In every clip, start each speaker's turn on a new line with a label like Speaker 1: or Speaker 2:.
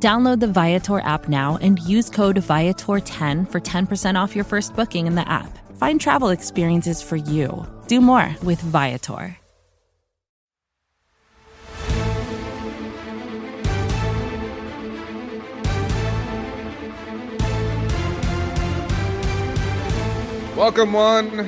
Speaker 1: Download the Viator app now and use code Viator10 for 10% off your first booking in the app. Find travel experiences for you. Do more with Viator.
Speaker 2: Welcome, one,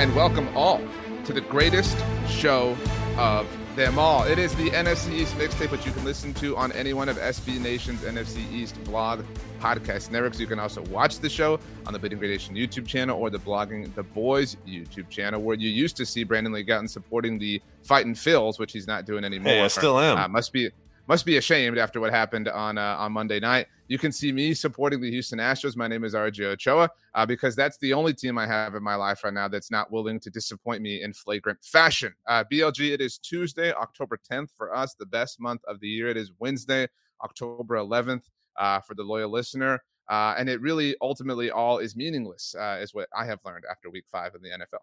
Speaker 2: and welcome all to the greatest show of them all. It is the NFC East mixtape, which you can listen to on any one of SB Nation's NFC East blog podcast networks. You can also watch the show on the Bleeding Green Nation YouTube channel or the Blogging the Boys YouTube channel, where you used to see Brandon Lee Gowton supporting the Fighting Phils, which he's not doing anymore.
Speaker 3: Hey, I still am.
Speaker 2: Uh, must be must be ashamed after what happened on uh, on Monday night. You can see me supporting the Houston Astros. My name is RJ Ochoa uh, because that's the only team I have in my life right now that's not willing to disappoint me in flagrant fashion. Uh, BLG, it is Tuesday, October 10th for us, the best month of the year. It is Wednesday, October 11th uh, for the loyal listener. Uh, and it really ultimately all is meaningless, uh, is what I have learned after week five in the NFL.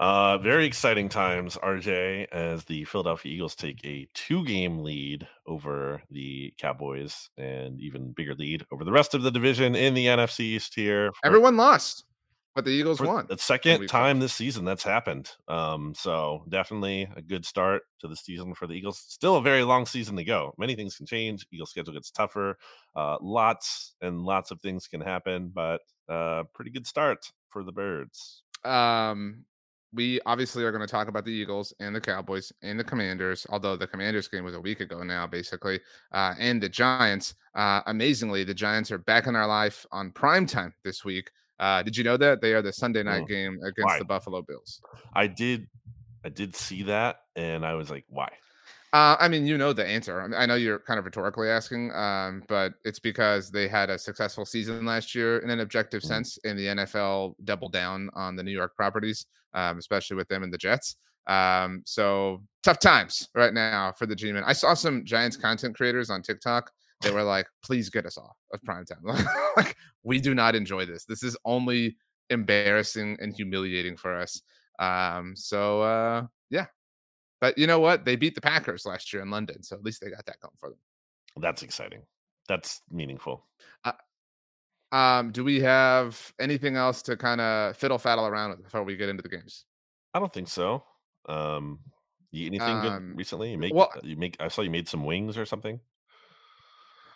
Speaker 3: Uh, very exciting times, RJ, as the Philadelphia Eagles take a two game lead over the Cowboys and even bigger lead over the rest of the division in the NFC East here.
Speaker 2: For, Everyone lost, but the Eagles won.
Speaker 3: The second time this season that's happened. Um, so definitely a good start to the season for the Eagles. Still a very long season to go. Many things can change. Eagles schedule gets tougher. Uh, lots and lots of things can happen, but uh, pretty good start for the Birds.
Speaker 2: Um, we obviously are going to talk about the Eagles and the Cowboys and the Commanders, although the Commanders game was a week ago now, basically, uh, and the Giants. Uh, amazingly, the Giants are back in our life on prime time this week. Uh, did you know that they are the Sunday night mm. game against why? the Buffalo Bills?
Speaker 3: I did, I did see that, and I was like, why?
Speaker 2: Uh, I mean, you know the answer. I, mean, I, know you're kind of rhetorically asking, um, but it's because they had a successful season last year in an objective mm-hmm. sense, and the NFL doubled down on the New York properties, um, especially with them and the Jets. Um, so tough times right now for the G-men. I saw some Giants content creators on TikTok. They were like, "Please get us off of prime time. like, we do not enjoy this. This is only embarrassing and humiliating for us." Um, so uh, yeah, but you know what? They beat the Packers last year in London, so at least they got that going for them.
Speaker 3: That's exciting. That's meaningful. Uh,
Speaker 2: um, do we have anything else to kind of fiddle faddle around with before we get into the games?
Speaker 3: I don't think so. Um, you anything um, good recently? You make well, you make. I saw you made some wings or something.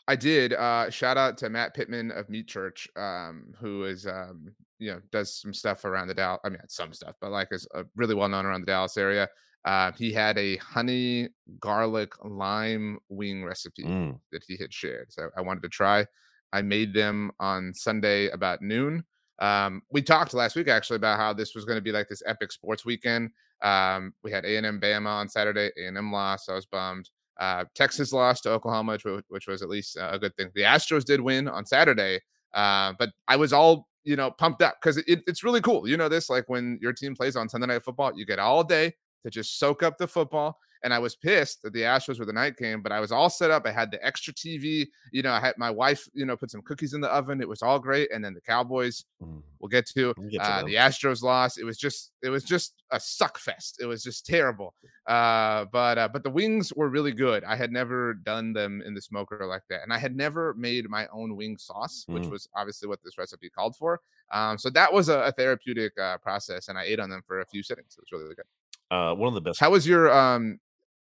Speaker 2: I did. Uh, shout out to Matt Pittman of Meat Church, um, who is um, you know does some stuff around the Dallas. I mean, some stuff, but like is uh, really well known around the Dallas area. Uh, he had a honey garlic lime wing recipe mm. that he had shared. So I wanted to try. I made them on Sunday about noon. Um, we talked last week actually about how this was going to be like this epic sports weekend. Um, we had A&M Bama on Saturday. A&M lost. I was bummed. Uh, Texas lost to Oklahoma, which, which, was at least a good thing. The Astros did win on Saturday, uh, but I was all you know pumped up because it, it's really cool. You know this, like when your team plays on Sunday Night Football, you get all day to just soak up the football. And I was pissed that the Astros were the night game, but I was all set up. I had the extra TV. You know, I had my wife, you know, put some cookies in the oven. It was all great. And then the Cowboys, mm. we'll get to, we'll get to uh, the Astros lost. It was just, it was just a suck fest. It was just terrible. Uh, but uh, but the wings were really good. I had never done them in the smoker like that, and I had never made my own wing sauce, which mm. was obviously what this recipe called for. Um, so that was a, a therapeutic uh, process, and I ate on them for a few sittings. It was really, really good.
Speaker 3: Uh, one of the best.
Speaker 2: How was your um?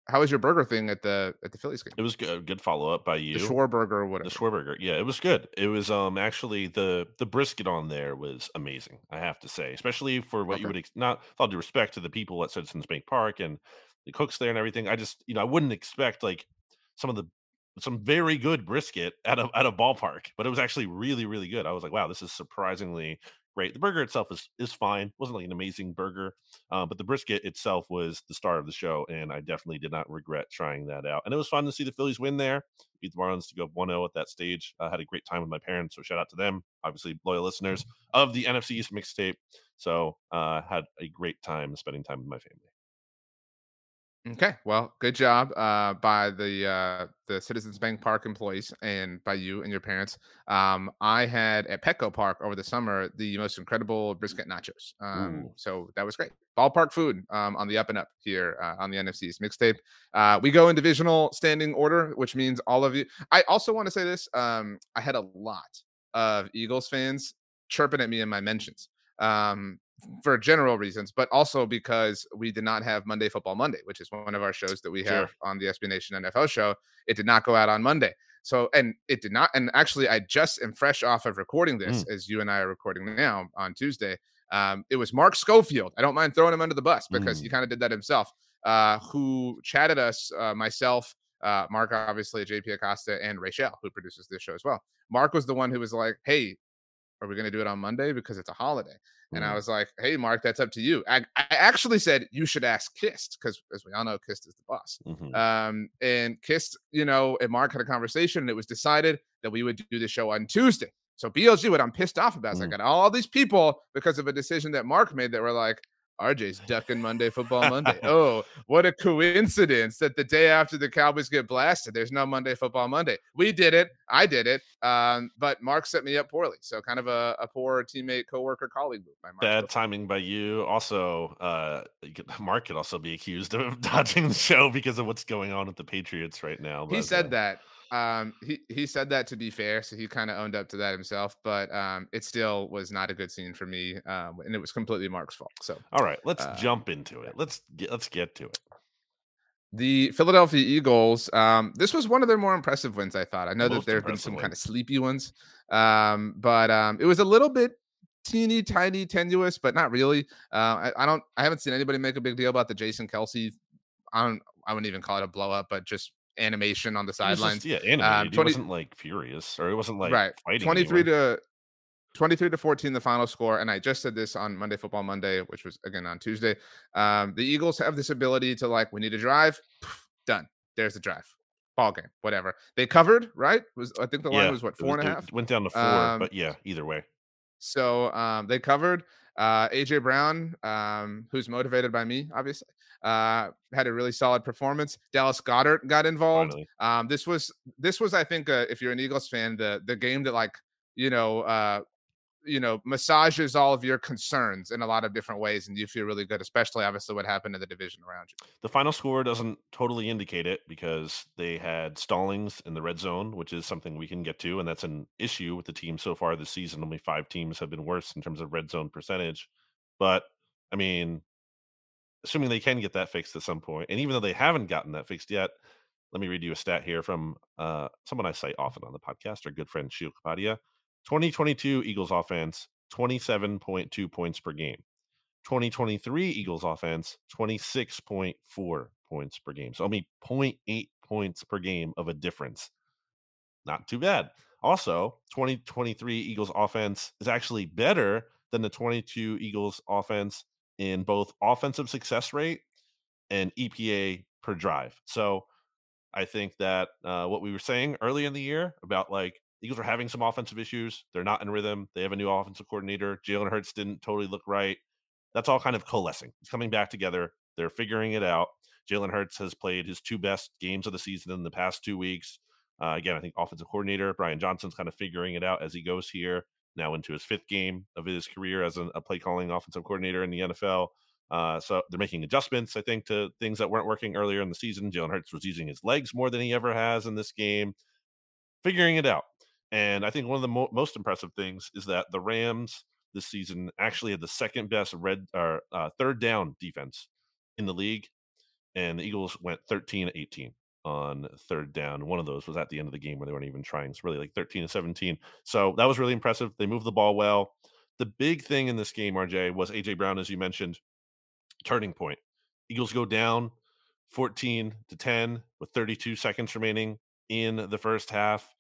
Speaker 2: How was your burger thing at the at the Phillies game?
Speaker 3: It was good. Good follow up by you.
Speaker 2: The Schwarberger, whatever.
Speaker 3: The Schwarberger, yeah, it was good. It was um actually the the brisket on there was amazing. I have to say, especially for what okay. you would ex- not with all due respect to the people at Citizens Bank Park and the cooks there and everything. I just you know I wouldn't expect like some of the some very good brisket at a at a ballpark, but it was actually really really good. I was like, wow, this is surprisingly great. The burger itself is is fine. wasn't like an amazing burger, uh, but the brisket itself was the star of the show, and I definitely did not regret trying that out. And it was fun to see the Phillies win there, beat the Marlins to go 1-0 at that stage. I had a great time with my parents, so shout out to them. Obviously, loyal listeners of the NFC East mixtape. So uh, had a great time spending time with my family.
Speaker 2: Okay, well, good job uh, by the uh, the Citizens Bank Park employees and by you and your parents. Um, I had at Petco Park over the summer the most incredible brisket nachos. Um, so that was great. Ballpark food um, on the up and up here uh, on the NFC's mixtape. Uh, we go in divisional standing order, which means all of you. I also want to say this. Um, I had a lot of Eagles fans chirping at me in my mentions. Um, for general reasons, but also because we did not have Monday Football Monday, which is one of our shows that we have sure. on the SB Nation NFL show. It did not go out on Monday. So, and it did not. And actually, I just am fresh off of recording this mm. as you and I are recording now on Tuesday. Um, it was Mark Schofield. I don't mind throwing him under the bus because mm. he kind of did that himself, uh, who chatted us, uh, myself, uh, Mark, obviously, JP Acosta, and Rachel, who produces this show as well. Mark was the one who was like, Hey, are we going to do it on Monday because it's a holiday? And I mm-hmm. was like, hey, Mark, that's up to you. I, I actually said you should ask Kist because, as we all know, Kist is the boss. Mm-hmm. Um, and Kist, you know, and Mark had a conversation and it was decided that we would do the show on Tuesday. So BLG, what I'm pissed off about is mm. I got all these people because of a decision that Mark made that were like, RJ's ducking Monday Football Monday. oh, what a coincidence that the day after the Cowboys get blasted, there's no Monday Football Monday. We did it. I did it. Um, but Mark set me up poorly. So kind of a, a poor teammate, coworker, colleague move
Speaker 3: by Mark. Bad timing by you. Also, uh, Mark could also be accused of dodging the show because of what's going on with the Patriots right now.
Speaker 2: But, he said uh, that. Um, he he said that to be fair, so he kind of owned up to that himself. But um, it still was not a good scene for me, um, and it was completely Mark's fault. So,
Speaker 3: all right, let's uh, jump into it. Let's get let's get to it.
Speaker 2: The Philadelphia Eagles. Um, this was one of their more impressive wins. I thought. I know Most that there have been some kind of sleepy ones, um, but um, it was a little bit teeny tiny tenuous, but not really. Uh, I, I don't. I haven't seen anybody make a big deal about the Jason Kelce. I don't. I wouldn't even call it a blow up, but just animation on the sidelines.
Speaker 3: Yeah, animated. Um, 20, he wasn't like furious, or it wasn't like
Speaker 2: right. 23 anyone. to 23 to 14 the final score and i just said this on monday football monday which was again on tuesday um, the eagles have this ability to like we need to drive done there's the drive ball game whatever they covered right was i think the line yeah, was what four was, and a half
Speaker 3: went down to four um, but yeah either way
Speaker 2: so um, they covered uh, AJ Brown, um, who's motivated by me, obviously, uh, had a really solid performance. Dallas Goedert got involved. Um, this was this was, I think, uh, if you're an Eagles fan, the the game that like you know uh, you know massages all of your concerns in a lot of different ways and you feel really good especially obviously what happened in the division around you
Speaker 3: the final score doesn't totally indicate it because they had stallings in the red zone which is something we can get to and that's an issue with the team so far this season only five teams have been worse in terms of red zone percentage but i mean assuming they can get that fixed at some point and even though they haven't gotten that fixed yet let me read you a stat here from uh, someone i cite often on the podcast our good friend Sheil Kapadia. 2022 Eagles offense, 27.2 points per game. 2023 Eagles offense, 26.4 points per game. So only 0.8 points per game of a difference. Not too bad. Also, 2023 Eagles offense is actually better than the 22 Eagles offense in both offensive success rate and EPA per drive. So I think that uh, what we were saying early in the year about like Eagles are having some offensive issues. They're not in rhythm. They have a new offensive coordinator. Jalen Hurts didn't totally look right. That's all kind of coalescing. It's coming back together. They're figuring it out. Jalen Hurts has played his two best games of the season in the past two weeks. Uh, again, I think offensive coordinator Brian Johnson's kind of figuring it out as he goes here now into his fifth game of his career as a, a play calling offensive coordinator in the NFL. Uh, so they're making adjustments, I think, to things that weren't working earlier in the season. Jalen Hurts was using his legs more than he ever has in this game, figuring it out. And I think one of the mo- most impressive things is that the Rams this season actually had the second best red or uh, third down defense in the league, and the Eagles went 13 18 on third down. One of those was at the end of the game where they weren't even trying. It's really like 13 to 17. So that was really impressive. They moved the ball well. The big thing in this game, RJ, was AJ Brown, as you mentioned, turning point. Eagles go down 14 to 10 with 32 seconds remaining in the first half.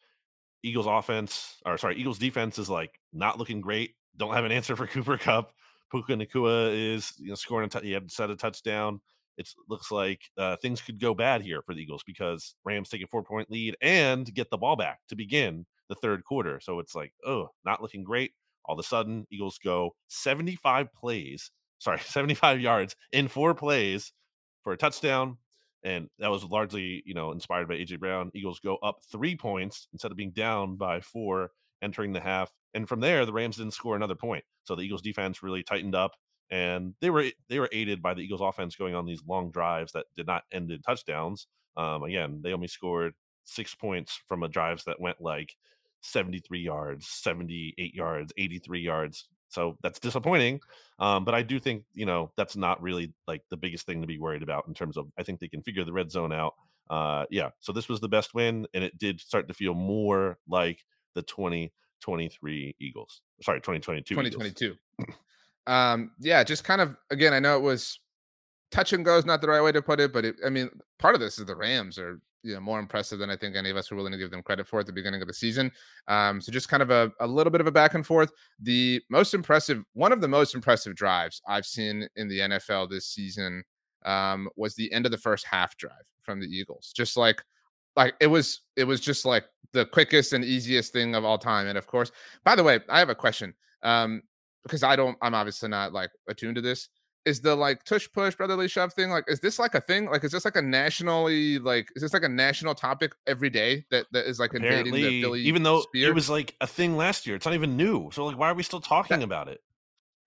Speaker 3: Eagles offense, or sorry, Eagles defense is like not looking great. don't have an answer for Cooper Kupp. Puka Nacua is you know scoring a t- he had set a touchdown. It looks like uh, things could go bad here for the Eagles because Rams take a four point lead and get the ball back to begin the third quarter. So it's like, oh, not looking great. All of a sudden, Eagles go 75 plays, sorry, 75 yards in four plays for a touchdown. And that was largely, you know, inspired by AJ Brown. Eagles go up three points instead of being down by four entering the half. And from there, the Rams didn't score another point. So the Eagles defense really tightened up and they were they were aided by the Eagles offense going on these long drives that did not end in touchdowns. Um, again, they only scored six points from a drives that went like 73 yards, 78 yards, 83 yards. So that's disappointing. Um, but I do think, you know, that's not really like the biggest thing to be worried about in terms of I think they can figure the red zone out. Uh, yeah. So this was the best win, and it did start to feel more like the 2023 Eagles. Sorry, 2022.
Speaker 2: 2022. um, yeah, just kind of again, I know it was touch and go is not the right way to put it, but it, I mean, part of this is the Rams are you know more impressive than I think any of us were willing to give them credit for at the beginning of the season. Um, so just kind of a, a little bit of a back and forth. The most impressive, one of the most impressive drives I've seen in the NFL this season um, was the end of the first half drive from the Eagles. Just like like it was it was just like the quickest and easiest thing of all time. And of course, by the way, I have a question. Um, because I don't I'm obviously not like attuned to this is the like tush push brotherly shove thing like is this like a thing like is this like a nationally like is this like a national topic every day that that is like invading
Speaker 3: Apparently,
Speaker 2: the Philly
Speaker 3: even though it was like a thing last year, it's not even new. So like, why are we still talking about it?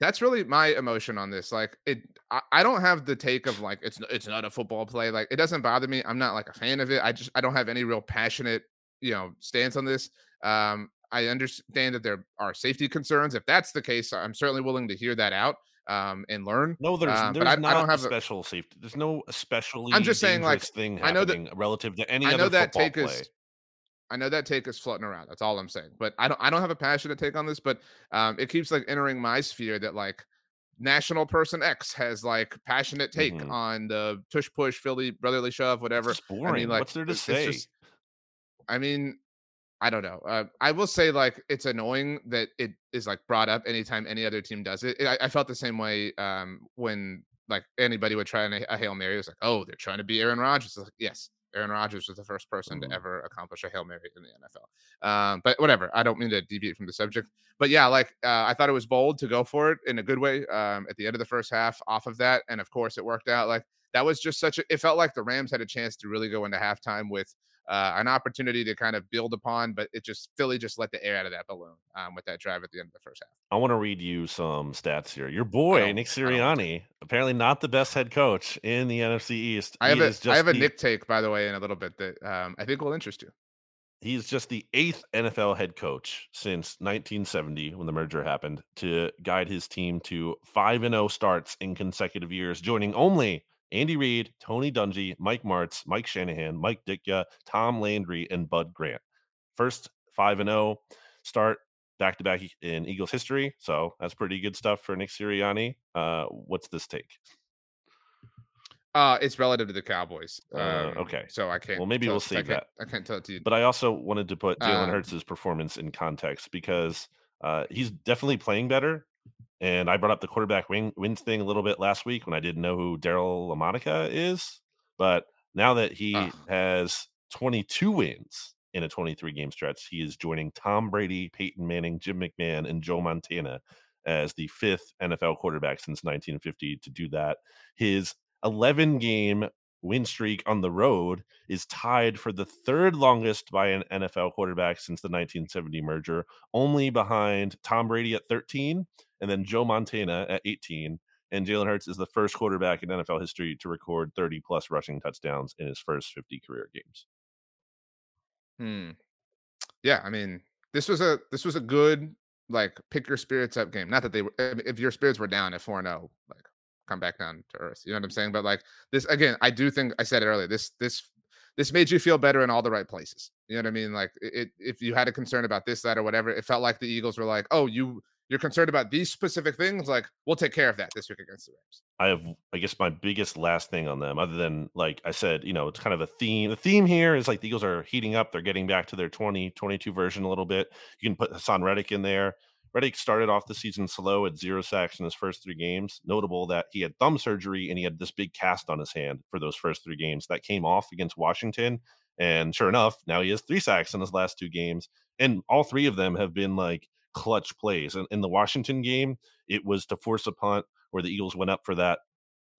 Speaker 2: that's really my emotion on this like it I, I don't have the take of like it's it's not a football play like it doesn't bother me i'm not like a fan of it i just i don't have any real passionate you know stance on this um i understand that there are safety concerns if that's the case i'm certainly willing to hear that out um and learn
Speaker 3: No, there's
Speaker 2: um,
Speaker 3: there's
Speaker 2: I,
Speaker 3: not
Speaker 2: I don't
Speaker 3: a
Speaker 2: have a,
Speaker 3: special safety. There's no especially
Speaker 2: i'm just saying like
Speaker 3: thing
Speaker 2: i know that
Speaker 3: relative to any
Speaker 2: I know
Speaker 3: other
Speaker 2: that
Speaker 3: football
Speaker 2: take
Speaker 3: play.
Speaker 2: is I know that take is floating around. That's all I'm saying. But I don't I don't have a passionate take on this, but um it keeps like entering my sphere that like national person X has like passionate take
Speaker 3: Mhm.
Speaker 2: on the tush push Philly brotherly shove
Speaker 3: It's
Speaker 2: whatever.
Speaker 3: just
Speaker 2: I mean
Speaker 3: boring.
Speaker 2: like
Speaker 3: What's there to
Speaker 2: it's
Speaker 3: say?
Speaker 2: just I mean I don't know. Uh, I will say like it's annoying that it is like brought up anytime any other team does it. I, I felt the same way um, when like anybody would try a, a hail mary. It was like, oh, they're trying to be Aaron Rodgers. Like, yes, Aaron Rodgers was the first person
Speaker 3: Mhm.
Speaker 2: to ever accomplish a hail mary in the NFL. Um, but whatever. I don't mean to deviate from the subject. But yeah, like uh, I thought it was bold to go for it in a good way um, at the end of the first half. Off of that, and of course it worked out. Like that was just such a. It felt like the Rams had a chance to really go into halftime with uh, an opportunity to kind of build upon, but it just Philly just let the air out of that balloon um, with that drive at the end of the first half.
Speaker 3: I want to read you some stats here. Your boy Nick
Speaker 2: want to.
Speaker 3: Sirianni, apparently not the best head coach in the NFC East.
Speaker 2: I have
Speaker 3: He
Speaker 2: a
Speaker 3: is
Speaker 2: I have a Nick take by the way in a little bit that um, I think will interest you.
Speaker 3: he's just the eighth NFL head coach since 1970 when the merger happened to guide his team to 5 and 0 starts in consecutive years, joining only Andy Reid, Tony Dungy, Mike Martz, Mike Shanahan, Mike Ditka, Tom Landry, and Bud Grant. First 5 and 0 start back to back in Eagles history. So that's pretty good stuff for Nick Sirianni. Uh, what's this take?
Speaker 2: Uh, it's relative to the Cowboys.
Speaker 3: Uh,
Speaker 2: Um,
Speaker 3: okay.
Speaker 2: so I can't.
Speaker 3: Well, maybe
Speaker 2: tell
Speaker 3: we'll
Speaker 2: it- I
Speaker 3: save
Speaker 2: can't,
Speaker 3: that.
Speaker 2: I can't tell it to you.
Speaker 3: But I also wanted to put Jalen
Speaker 2: Um,
Speaker 3: Hurts' performance in context because uh, he's definitely playing better. And I brought up the quarterback win, wins thing a little bit last week when I didn't know who Daryle Lamonica is. But now that he
Speaker 2: Ugh.
Speaker 3: has 22 wins in a 23 game stretch, he is joining Tom Brady, Peyton Manning, Jim McMahon, and Joe Montana as the fifth NFL quarterback since 1950 to do that. His 11 game win streak on the road is tied for the third longest by an NFL quarterback since the 1970 merger, only behind Tom Brady at 13 and then Joe Montana at 18. And Jalen Hurts is the first quarterback in NFL history to record 30 plus rushing touchdowns in his first 50 career games.
Speaker 2: Hmm. Yeah, I mean, this was a this was a good like pick your spirits up game. Not that they were if your spirits were down at 4 0, like come back down to earth. You know what I'm saying? But like this again, I do think I said it earlier. This this this made you feel better in all the right places. You know what I mean? Like it, if you had a concern about this, that, or whatever, it felt like the Eagles were like, Oh, you you're concerned about these specific things, like we'll take care of that this week against the Rams.
Speaker 3: I have, I guess, my biggest last thing on them, other than like I said, you know, it's kind of a theme. The theme here is like the Eagles are heating up. They're getting back to their 2022 version a little bit. You can put Haason Reddick in there. Reddick started off the season slow at zero sacks in his first three games. Notable that he had thumb surgery and he had this big cast on his hand for those first three games that came off against Washington. And sure enough, now he has three sacks in his last two games. And all three of them have been like clutch plays. And in the Washington game, it was to force a punt where the Eagles went up for that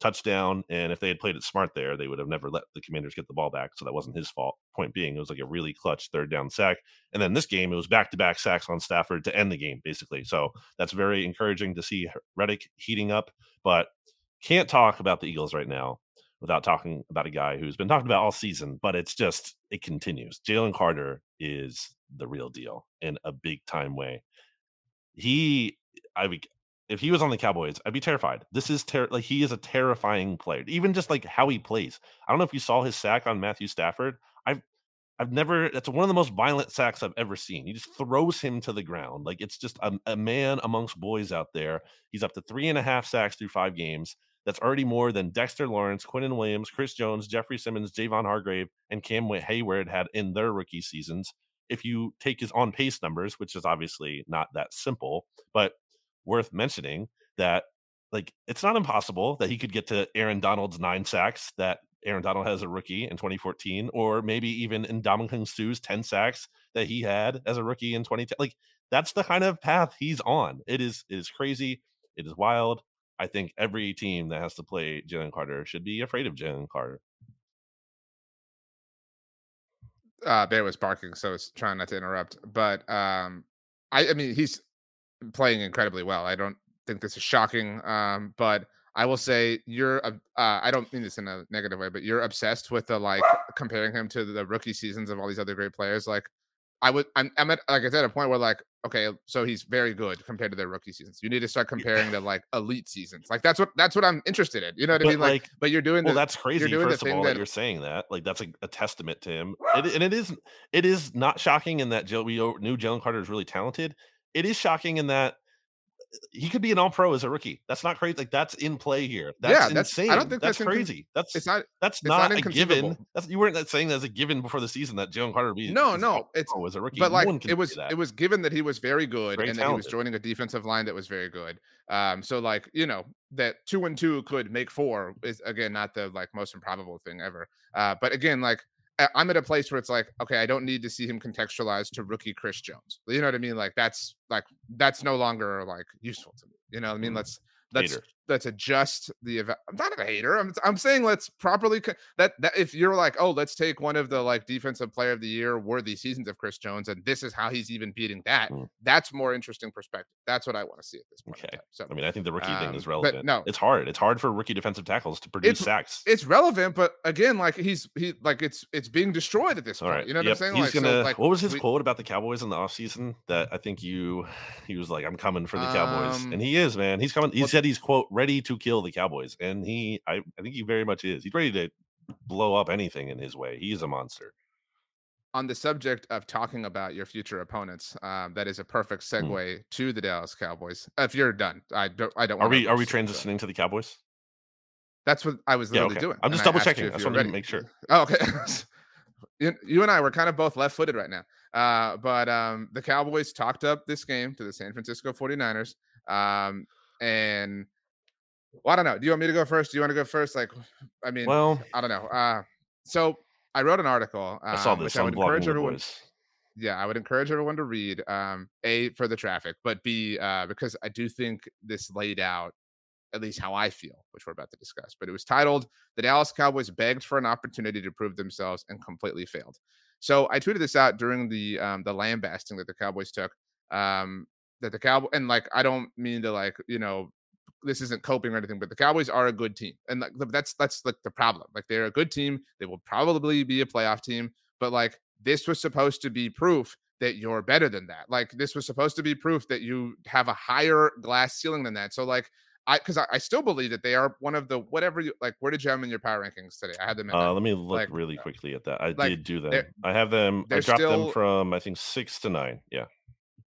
Speaker 3: touchdown. And if they had played it smart there, they would have never let the commanders get the ball back. So that wasn't his fault. Point being, it was like a really clutch third down sack. And then this game, it was back to back sacks on Stafford to end the game, basically. So that's very encouraging to see Reddick heating up. But can't talk about the Eagles right now without talking about a guy who's been talked about all season, but it's just, it continues. Jalen Carter is the real deal in a big time way. He, I if he was on the Cowboys, I'd be terrified. This is ter- like he is a terrifying player. Even just like how he plays. I don't know if you saw his sack on Matthew Stafford. I've I've never. That's one of the most violent sacks I've ever seen. He just throws him to the ground. Like it's just a, a man amongst boys out there. He's up to three and a half sacks through five games. That's already more than Dexter Lawrence, Quinnen Williams, Chris Jones, Jeffrey Simmons, Javon Hargrave, and Cam Heyward had in their rookie seasons. If you take his on pace numbers, which is obviously not that simple, but worth mentioning that like it's not impossible that he could get to Aaron Donald's nine sacks that Aaron Donald has a rookie in 2014, or maybe even in Ndamukong Suh's 10 sacks that he had as a rookie in 2010. Like that's the kind of path he's on. It is it is crazy. It is wild. I think every team that has to play Jalen Carter should be afraid of Jalen Carter.
Speaker 2: Uh, Bear was barking, so I was trying not to interrupt. But um, I, I mean, he's playing incredibly well. I don't think this is shocking, um, but I will say you're. Uh, I don't mean this in a negative way, but you're obsessed with the like comparing him to the rookie seasons of all these other great players. Like, I would. I'm, I'm at like I said, a point where like, okay, so he's very good compared to their rookie seasons. You need to start comparing the like elite seasons. Like that's what that's what I'm interested in. You know what but I mean? Like, like, but you're doing.
Speaker 3: Well, the, that's crazy. You're doing first of all, that, that, you're saying that. Like that's a, a testament to him, it, and it is. It is not shocking in that Joe, we knew Jalen Carter is really talented it is shocking in that he could be an all pro as a rookie. That's not crazy. Like that's in play here. That's yeah, that's, insane. I don't think that's, that's crazy. That's it's not. That's it's not, not a given. That's you weren't saying that as a given before the season that Jalen Carter be.
Speaker 2: No, no, it's as a rookie. But like it was, it was given that he was very good very and talented. that he was joining a defensive line that was very good. Um, so like you know that two and two could make four is again not the like most improbable thing ever. Uh, but again, like I'm at a place where it's like, okay, I don't need to see him contextualized to rookie Chris Jones. You know what I mean? Like that's like that's no longer like useful to me. You know what I mean? Mm. Let's let's Hater let's adjust the event. I'm not a hater. I'm, I'm saying let's properly co- that that if you're like, oh, let's take one of the like defensive player of the year worthy seasons of Chris Jones, and this is how he's even beating that. Mm. That's more interesting perspective. That's what I want to see at this point. Okay.
Speaker 3: So I mean, I think the rookie um, thing is relevant. no, it's hard. It's hard for rookie defensive tackles to produce
Speaker 2: it's,
Speaker 3: sacks.
Speaker 2: It's relevant, but again, like he's he like it's it's being destroyed at this point. Right. You know what yep. I'm saying?
Speaker 3: He's
Speaker 2: like,
Speaker 3: gonna.
Speaker 2: So, like,
Speaker 3: what was his we, quote about the Cowboys in the offseason that I think you he was like, I'm coming for the Cowboys, um, and he is man. He's coming. He said he's quote ready to kill the Cowboys. And he, I, I think he very much is. He's ready to blow up anything in his way. He's a monster.
Speaker 2: On the subject of talking about your future opponents, um, that is a perfect hmm. segue mm. to the Dallas Cowboys. If you're done, I don't. I don't.
Speaker 3: Are we? Are we transitioning to the Cowboys?
Speaker 2: That's what I was literally yeah, okay. doing.
Speaker 3: I'm just double checking. I just wanted ready. to make sure.
Speaker 2: Oh, okay. you, you and I were kind of both left-footed right now. Uh, but um, the Cowboys talked up this game to the San Francisco 49ers. Um, and well, I don't know. Do you want me to go first? Do you want to go first? Like, I mean, well, I don't know. Uh, so I wrote an article. Um, I saw this. Which I would encourage everyone. Yeah, I would encourage everyone to read. Um, a for the traffic, but B uh, because I do think this laid out at least how I feel, which we're about to discuss. But it was titled "The Dallas Cowboys begged for an opportunity to prove themselves and completely failed." So I tweeted this out during the um, the lambasting that the Cowboys took. Um, that the Cowboy and like I don't mean to like you know this isn't coping or anything, but the Cowboys are a good team, and that's that's like the problem. Like they're a good team. They will probably be a playoff team, but like this was supposed to be proof that you're better than that. Like this was supposed to be proof that you have a higher glass ceiling than that. So like I because I, I, still believe that they are one of the whatever you like. Where did you have them in your power rankings today? I had them. In
Speaker 3: uh, let me look like, really quickly at that. I like, did do that. I have them. I dropped still, them from I think six to nine. Yeah.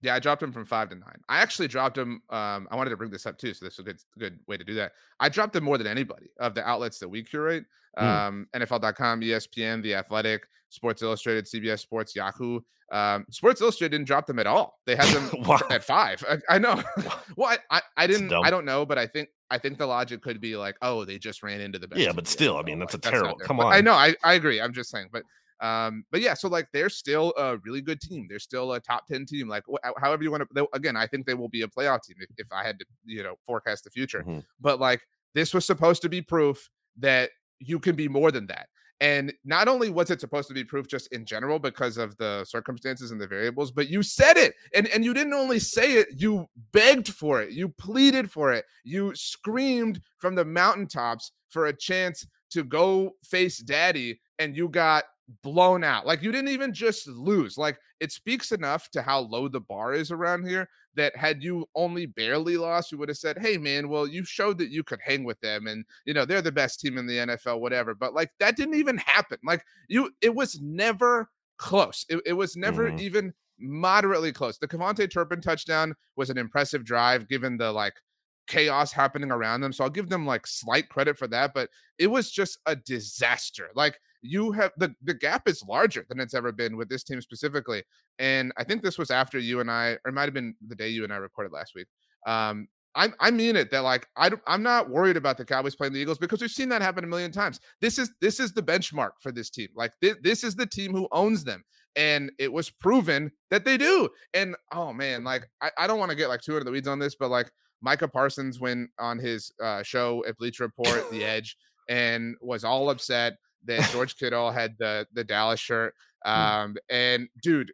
Speaker 2: Yeah, I dropped him from five to nine. I actually dropped him. Um, I wanted to bring this up too, so this is a good good way to do that. I dropped him more than anybody of the outlets that we curate. Mm. Um, NFL.com, ESPN, The Athletic, Sports Illustrated, CBS Sports, Yahoo. Um, Sports Illustrated didn't drop them at all. They had them wow. at five. I, I know. well, I, I, I didn't. I don't know, but I think I think the logic could be like, oh, they just ran into the
Speaker 3: best. Yeah, but still, I mean, that's like, a terrible. Come on.
Speaker 2: I know. I, I agree. I'm just saying, but um, but yeah, so like they're still a really good team. They're still a top 10 team. Like wh- however you want to again, I think they will be a playoff team if, if I had to, you know, forecast the future. Mm-hmm. But like this was supposed to be proof that you can be more than that. And not only was it supposed to be proof just in general because of the circumstances and the variables, but you said it. And, and you didn't only say it, you begged for it. You pleaded for it. You screamed from the mountaintops for a chance to go face daddy. And you got blown out. Like you didn't even just lose. Like it speaks enough to how low the bar is around here that had you only barely lost, you would have said, "Hey man, well you showed that you could hang with them and you know, they're the best team in the NFL whatever." But like that didn't even happen. Like you it was never close. It, it was never mm. even moderately close. The KaVontae Turpin touchdown was an impressive drive given the like chaos happening around them. So I'll give them like slight credit for that, but it was just a disaster. Like you have the the gap is larger than it's ever been with this team specifically. And I think this was after you and I, or it might have been the day you and I recorded last week. Um, I, I mean it that like I I'm not worried about the Cowboys playing the Eagles because we've seen that happen a million times. This is this is the benchmark for this team. Like this, this is the team who owns them, and it was proven that they do. And oh man, like I, I don't want to get like too into the weeds on this, but like Micah Parsons went on his uh, show at Bleacher Report, The Edge, and was all upset that George Kittle had the the Dallas shirt. Hmm. Um, and dude,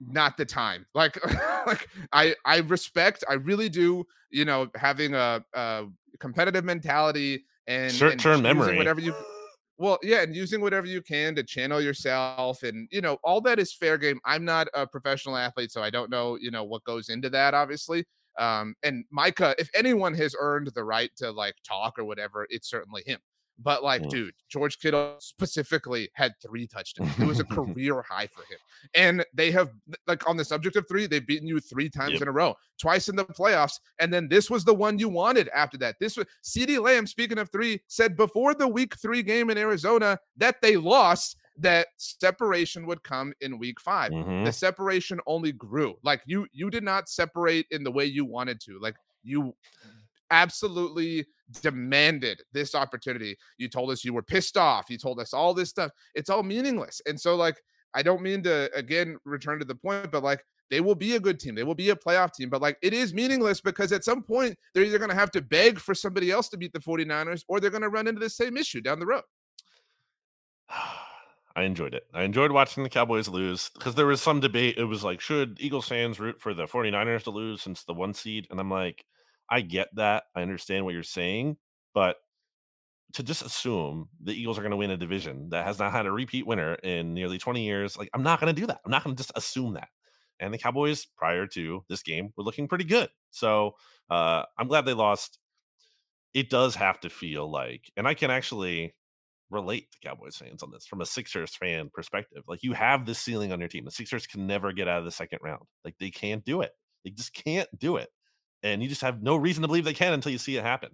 Speaker 2: not the time. Like, like I I respect, I really do. You know, having a, a competitive mentality and
Speaker 3: short term memory,
Speaker 2: whatever you. Well, yeah, and using whatever you can to channel yourself, and you know, all that is fair game. I'm not a professional athlete, so I don't know, you know, what goes into that, obviously. Um, and Micah, if anyone has earned the right to like talk or whatever, it's certainly him. But like, mm. dude, George Kittle specifically had three touchdowns. It was a career high for him. And they have like on the subject of three, they've beaten you three times yep. in a row, twice in the playoffs. And then this was the one you wanted after that. This was CeeDee Lamb, speaking of three, said before the week three game in Arizona that they lost that separation would come in week 5 mm-hmm. The separation only grew. Like you, you did not separate in the way you wanted to. Like you absolutely demanded this opportunity. You told us you were pissed off. You told us all this stuff. It's all meaningless. And so, like, I don't mean to again return to the point, but like they will be a good team. They will be a playoff team, but like it is meaningless because at some point they're either going to have to beg for somebody else to beat the 49ers or they're going to run into the same issue down the road.
Speaker 3: I enjoyed it. I enjoyed watching the Cowboys lose because there was some debate. It was like, should Eagles fans root for the 49ers to lose since the one seed? And I'm like, I get that. I understand what you're saying, but to just assume the Eagles are going to win a division that has not had a repeat winner in nearly 20 years, like I'm not going to do that. I'm not going to just assume that. And the Cowboys prior to this game were looking pretty good. So uh, I'm glad they lost. It does have to feel like, and I can actually relate to Cowboys fans on this from a Sixers fan perspective. Like you have this ceiling on your team. The Sixers can never get out of the second round. Like they can't do it. They just can't do it and you just have no reason to believe they can until you see it happen.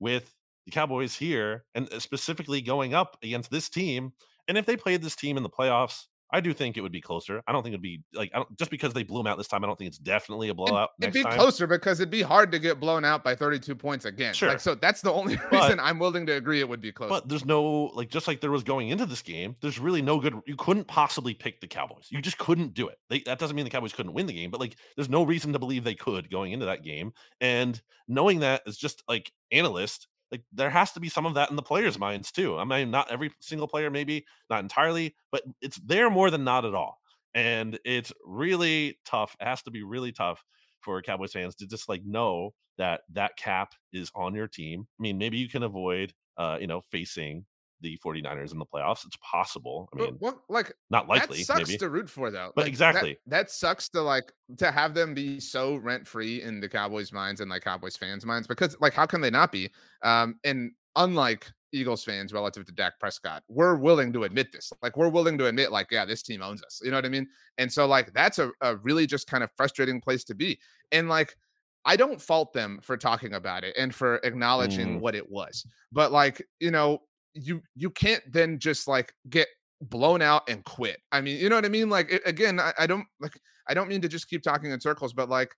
Speaker 3: With the Cowboys here, and uh, specifically going up against this team, and if they played this team in the playoffs, I do think it would be closer. I don't think it'd be like just because they blew them out this time. I don't think it's definitely a blowout.
Speaker 2: It'd,
Speaker 3: be
Speaker 2: time. closer because it'd be hard to get blown out by 32 points again. Sure. Like, so that's the only but, reason I'm willing to agree it would be close.
Speaker 3: But there's no like just like there was going into this game. There's really no good. You couldn't possibly pick the Cowboys. You just couldn't do it. They, that doesn't mean the Cowboys couldn't win the game, but like there's no reason to believe they could going into that game. And knowing that is just like analyst like there has to be some of that in the players' minds too. I mean, not every single player, maybe not entirely, but it's there more than not at all. And it's really tough. It has to be really tough for Cowboys fans to just like know that that cap is on your team. I mean, maybe you can avoid, uh, you know, facing the 49ers in the playoffs. It's possible. I mean,
Speaker 2: what, like
Speaker 3: not likely.
Speaker 2: That sucks
Speaker 3: maybe.
Speaker 2: to root for though.
Speaker 3: But
Speaker 2: like,
Speaker 3: exactly.
Speaker 2: That, that, sucks to like to have them be so rent free in the Cowboys minds and like Cowboys fans minds because like how can they not be? Um, and unlike Eagles fans relative to Dak Prescott, we're willing to admit this. Like we're willing to admit, like, yeah, this team owns us. You know what I mean? And so like that's a, a really just kind of frustrating place to be. And like I don't fault them for talking about it and for acknowledging mm. what it was. But like, you know, you you can't then just like get blown out and quit. I mean, you know what I mean? Like it, again, I, I don't like I don't mean to just keep talking in circles, but like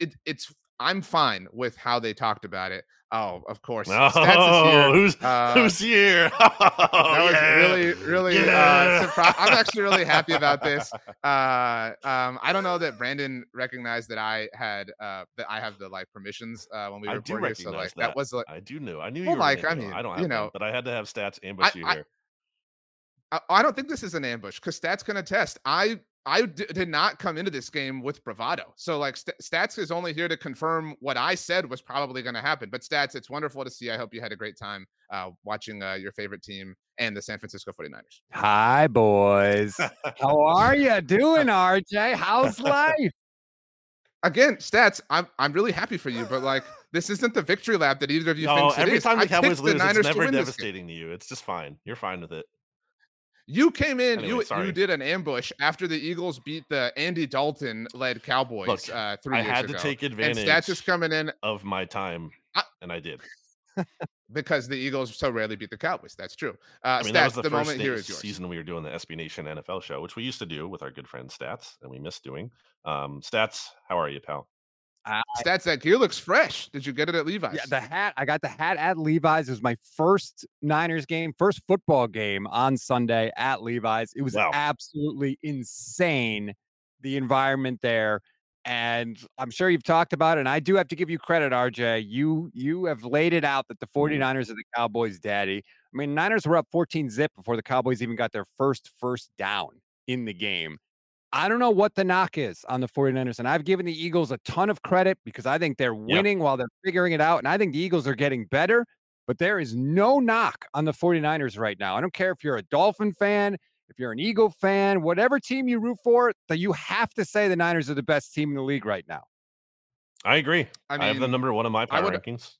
Speaker 2: it, it's I'm fine with how they talked about it. Oh, of course.
Speaker 3: Oh, who's uh, who's here? Oh,
Speaker 2: that was yeah. really, really uh, yeah. uh, surprised. I'm actually really happy about this. Uh, um, I don't know that Brandon recognized that I had uh, that I have the like permissions uh, when we record here. So like that. that. was like
Speaker 3: I do know. I knew
Speaker 2: well,
Speaker 3: you.
Speaker 2: like I mean,
Speaker 3: I don't
Speaker 2: have you know,
Speaker 3: them, but I had to have stats ambush I, you here.
Speaker 2: I, I don't think this is an ambush because stats can attest. I I d- did not come into this game with bravado. So like st- stats is only here to confirm what I said was probably going to happen. But stats, it's wonderful to see. I hope you had a great time uh, watching uh, your favorite team and the San Francisco 49ers.
Speaker 4: Hi boys. How are you doing, RJ? How's life?
Speaker 2: Again, stats. I'm I'm really happy for you, but like this isn't the victory lap that either of you
Speaker 3: no,
Speaker 2: thinks
Speaker 3: every
Speaker 2: it
Speaker 3: time
Speaker 2: the
Speaker 3: Cowboys lose, it's never devastating to you. It's just fine. You're fine with it.
Speaker 2: You came in, anyway, you sorry. you did an ambush after the Eagles beat the Andy Dalton led Cowboys
Speaker 3: Look,
Speaker 2: uh, three I
Speaker 3: years
Speaker 2: ago.
Speaker 3: to take advantage.
Speaker 2: And stats is coming in
Speaker 3: of my time, I, and I did
Speaker 2: because the Eagles so rarely beat the Cowboys. That's true. Uh,
Speaker 3: I mean,
Speaker 2: stats,
Speaker 3: that was the,
Speaker 2: the
Speaker 3: first
Speaker 2: moment here is yours.
Speaker 3: season we were doing the SB Nation NFL show, which we used to do with our good friend Stats, and we missed doing. Um, Stats, how are you, pal?
Speaker 2: I, Stats that gear looks fresh. Did you get it at Levi's?
Speaker 4: Yeah, the hat. I got the hat at Levi's. It was my first Niners game, first football game on Sunday at Levi's. It was wow. absolutely insane. The environment there. And I'm sure you've talked about it. And I do have to give you credit, RJ. You you have laid it out that the 49ers mm-hmm. are the Cowboys' daddy. I mean, Niners were up 14 zip before the Cowboys even got their first first down in the game. I don't know what the knock is on the 49ers. And I've given the Eagles a ton of credit because I think they're winning yep. while they're figuring it out. And I think the Eagles are getting better, but there is no knock on the 49ers right now. I don't care if you're a Dolphin fan, if you're an Eagle fan, whatever team you root for, that you have to say the Niners are the best team in the league right now.
Speaker 3: I agree. I, mean, I have the number one of my power would, rankings.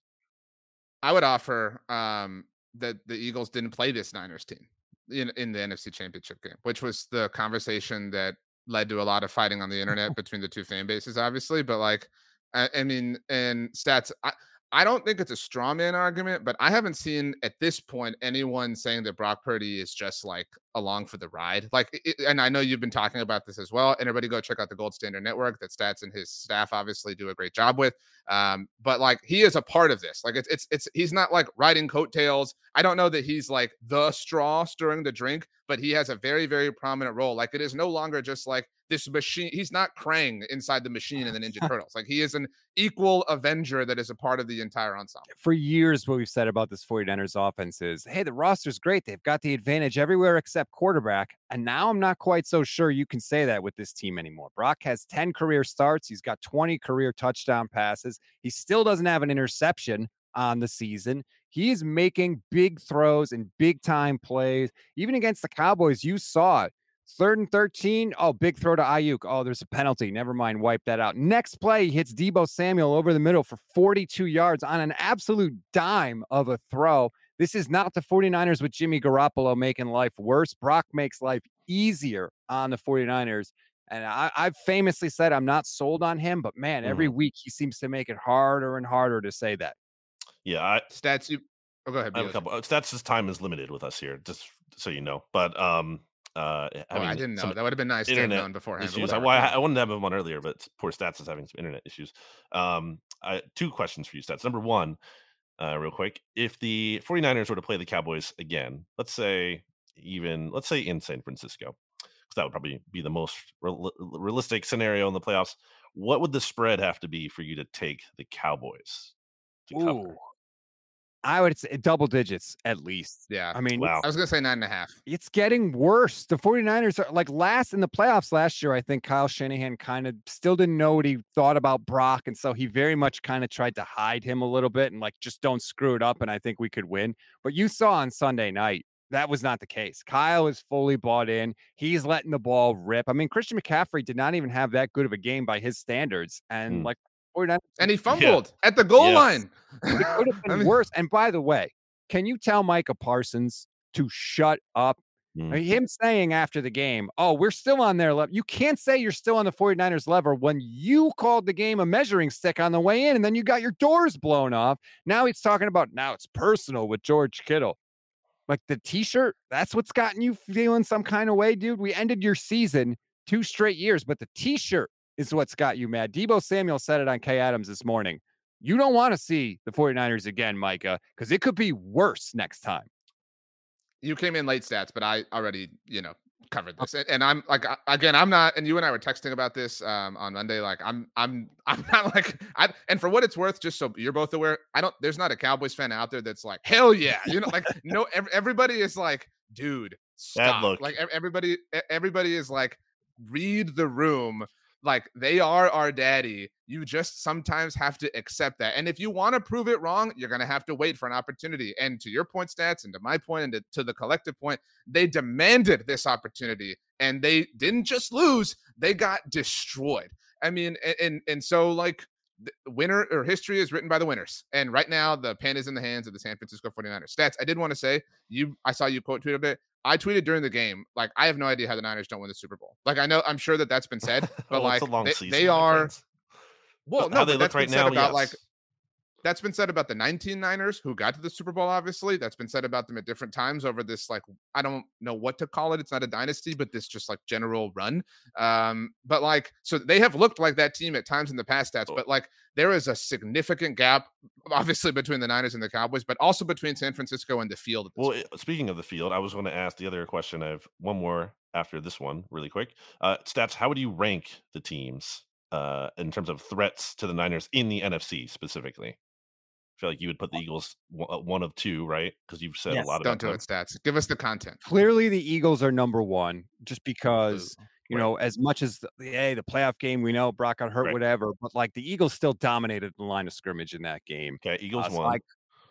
Speaker 2: I would offer um, that the Eagles didn't play this Niners team in, in the NFC Championship game, which was the conversation that led to a lot of fighting on the internet between the two fan bases, obviously. But like, I, I mean, and stats, I, I don't think it's a straw man argument, but I haven't seen at this point anyone saying that Brock Purdy is just like along for the ride. Like, it, and I know you've been talking about this as well. Everybody go check out the Gold Standard Network that Stats and his staff obviously do a great job with. Um, but like, he is a part of this. Like, it's it's it's he's not like riding coattails. I don't know that he's like the straw stirring the drink, but he has a very very prominent role. Like, it is no longer just like this machine. He's not Krang inside the machine in the Ninja Turtles. Like he is an equal Avenger that is a part of the entire ensemble.
Speaker 4: For years, what we've said about this 49ers offense is, hey, the roster's great. They've got the advantage everywhere except quarterback. And now I'm not quite so sure you can say that with this team anymore. Brock has 10 career starts. He's got 20 career touchdown passes. He still doesn't have an interception on the season. He is making big throws and big time plays. Even against the Cowboys, you saw it. Third and 13. Oh, big throw to Aiyuk. Oh, there's a penalty. Never mind. Wipe that out. Next play, he hits Deebo Samuel over the middle for 42 yards on an absolute dime of a throw. This is not the 49ers with Jimmy Garoppolo making life worse. Brock makes life easier on the 49ers. And I, have famously said I'm not sold on him, but man, every mm-hmm. week he seems to make it harder and harder to say that.
Speaker 3: Yeah. I,
Speaker 2: stats, you. Oh, go ahead.
Speaker 3: I have a couple. Uh, stats, time is limited with us here, just so you know. But um, uh,
Speaker 2: oh, I didn't know. That would have been nice to have known beforehand.
Speaker 3: Issues. I, well, I, I, wanted to have him on earlier, but poor Stats is having some internet issues. Um, I, two questions for you, Stats. Number one, uh, real quick. If the 49ers were to play the Cowboys again, let's say even, let's say in San Francisco, because that would probably be the most real, realistic scenario in the playoffs, what would the spread have to be for you to take the Cowboys to Ooh. cover?
Speaker 4: I would say double digits at least.
Speaker 2: Yeah.
Speaker 4: I mean,
Speaker 2: wow. I was going to say nine and a half.
Speaker 4: It's getting worse. The 49ers are like last in the playoffs last year. I think Kyle Shanahan kind of still didn't know what he thought about Brock. And so he very much kind of tried to hide him a little bit and like, just don't screw it up. And I think we could win. But you saw on Sunday night, that was not the case. Kyle is fully bought in. He's letting the ball rip. I mean, Christian McCaffrey did not even have that good of a game by his standards. And mm. like
Speaker 2: and he fumbled yeah. at the goal yes. line.
Speaker 4: it could have been I mean, worse. And by the way, can you tell Micah Parsons to shut up? Mm. I mean, him saying after the game, oh, we're still on their level. You can't say you're still on the 49ers level when you called the game a measuring stick on the way in and then you got your doors blown off. Now he's talking about now it's personal with George Kittle. Like the t-shirt, that's what's gotten you feeling some kind of way, dude. We ended your season two straight years, but the t-shirt is what's got you mad. Deebo Samuel said it on Kay Adams this morning. You don't want to see the 49ers again, Micah, because it could be worse next time.
Speaker 2: You came in late stats, but I already, you know, covered this. And, and I'm like again, I'm not and you and I were texting about this um on Monday. Like I'm I'm I'm not like I and for what it's worth, just so you're both aware, I don't there's not a Cowboys fan out there that's like, hell yeah. You know, like no everybody is like, dude, stop. Like everybody everybody is like, read the room like they are our daddy. You just sometimes have to accept that. And if you want to prove it wrong, you're going to have to wait for an opportunity. And to your point, stats, and to my point, and to, to the collective point, they demanded this opportunity and they didn't just lose, they got destroyed. I mean, and, and, and so like winner or history is written by the winners. And right now, the pen is in the hands of the San Francisco 49ers. Stats, I did want to say, you I saw you quote tweet a bit. I tweeted during the game, like, I have no idea how the Niners don't win the Super Bowl. Like, I know, I'm sure that that's been said, but like, they, season, they, are. Well, no, they look right now, about yes. like that's been said about the 19 Niners who got to the Super Bowl, obviously. That's been said about them at different times over this, like, I don't know what to call it. It's not a dynasty, but this just like general run. Um, but like, so they have looked like that team at times in the past stats, but like there is a significant gap, obviously, between the Niners and the Cowboys, but also between San Francisco and the field.
Speaker 3: Well, point. speaking of the field, I was going to ask the other question. I have one more after this one, really quick. Uh, stats, how would you rank the teams uh, in terms of threats to the Niners in the NFC specifically? Feel like you would put the Eagles uh, one of two, right? Because you've said yes. a lot
Speaker 2: about.
Speaker 3: Don't
Speaker 2: do it, stats. Give us the content.
Speaker 4: Clearly, the Eagles are number one, just because you right. know as much as the, hey the playoff game we know Brock got hurt, right. whatever, but like the Eagles still dominated the line of scrimmage in that game.
Speaker 3: Okay, Eagles uh, so I,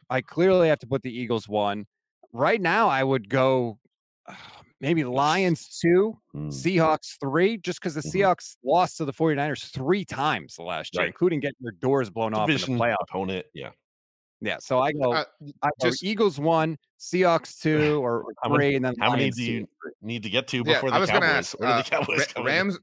Speaker 4: I, clearly have to put the Eagles one. Right now, I would go. Uh, maybe Lions two, mm. Seahawks three, just because the mm-hmm. Seahawks lost to the 49ers three times last year, right. including getting their doors blown Division off in the playoff.
Speaker 3: opponent. Yeah.
Speaker 4: Yeah, so I go, uh, I go just, Eagles one, Seahawks two, or three, many, and then
Speaker 3: how
Speaker 4: Lions
Speaker 3: many do you need to get to before yeah, the I was Cowboys? Ask, uh, the Cowboys
Speaker 2: Rams,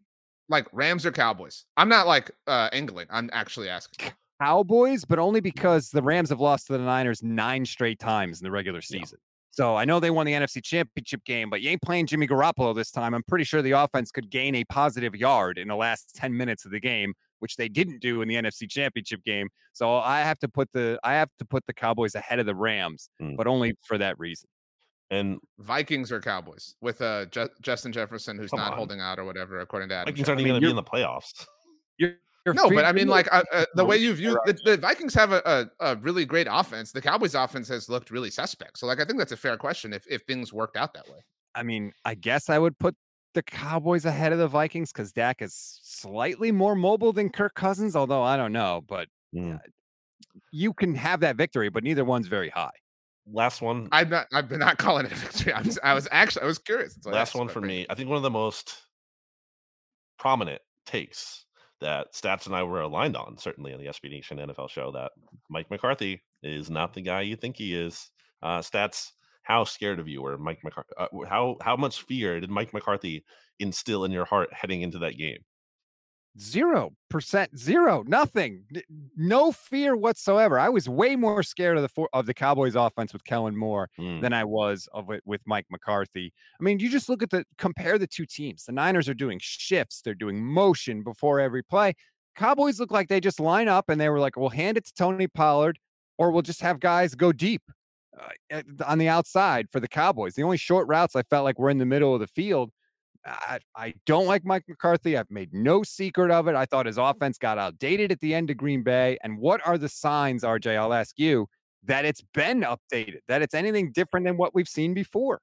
Speaker 2: like Rams or Cowboys? I'm not like uh England. I'm actually asking.
Speaker 4: Cowboys, but only because the Rams have lost to the Niners nine straight times in the regular season. Yeah. So I know they won the NFC Championship game, but you ain't playing Jimmy Garoppolo this time. I'm pretty sure the offense could gain a positive yard in the last 10 minutes of the game which they didn't do in the NFC Championship game. So I have to put the I have to put the Cowboys ahead of the Rams, mm. but only for that reason.
Speaker 3: And
Speaker 2: Vikings or Cowboys with uh Je- Justin Jefferson, who's not on. holding out or whatever, according to Adam.
Speaker 3: Vikings aren't even going to be in the playoffs.
Speaker 2: You're, you're no, but I mean, like uh, uh, the way you view the, the Vikings have a, a, a, really great offense. The Cowboys' offense has looked really suspect. So, like, I think that's a fair question if if things worked out that way.
Speaker 4: I mean, I guess I would put the Cowboys ahead of the Vikings because Dak is slightly more mobile than Kirk Cousins, although I don't know. But mm. uh, you can have that victory, but neither one's very high.
Speaker 3: Last one.
Speaker 2: I'm not. I've been not calling it a victory. I was. I was actually. I was curious.
Speaker 3: Last one for me. I think one of the most prominent takes that Stats and I were aligned on, certainly in the SB Nation NFL show, that Mike McCarthy is not the guy you think he is. Uh, Stats how scared of you were Mike McCarthy? Uh, how how much fear did Mike McCarthy instill in your heart heading into that game?
Speaker 4: Zero percent, zero, nothing, no fear whatsoever. I was way more scared of the of the Cowboys' offense with Kellen Moore mm. than I was of it with Mike McCarthy. I mean, you just look at the compare the two teams. The Niners are doing shifts, they're doing motion before every play. Cowboys look like they just line up and they were like, "We'll hand it to Tony Pollard, or we'll just have guys go deep." Uh, on the outside for the Cowboys. The only short routes I felt like were in the middle of the field. I, I don't like Mike McCarthy. I've made no secret of it. I thought his offense got outdated at the end of Green Bay. And what are the signs, RJ? I'll ask you that it's been updated, that it's anything different than what we've seen before.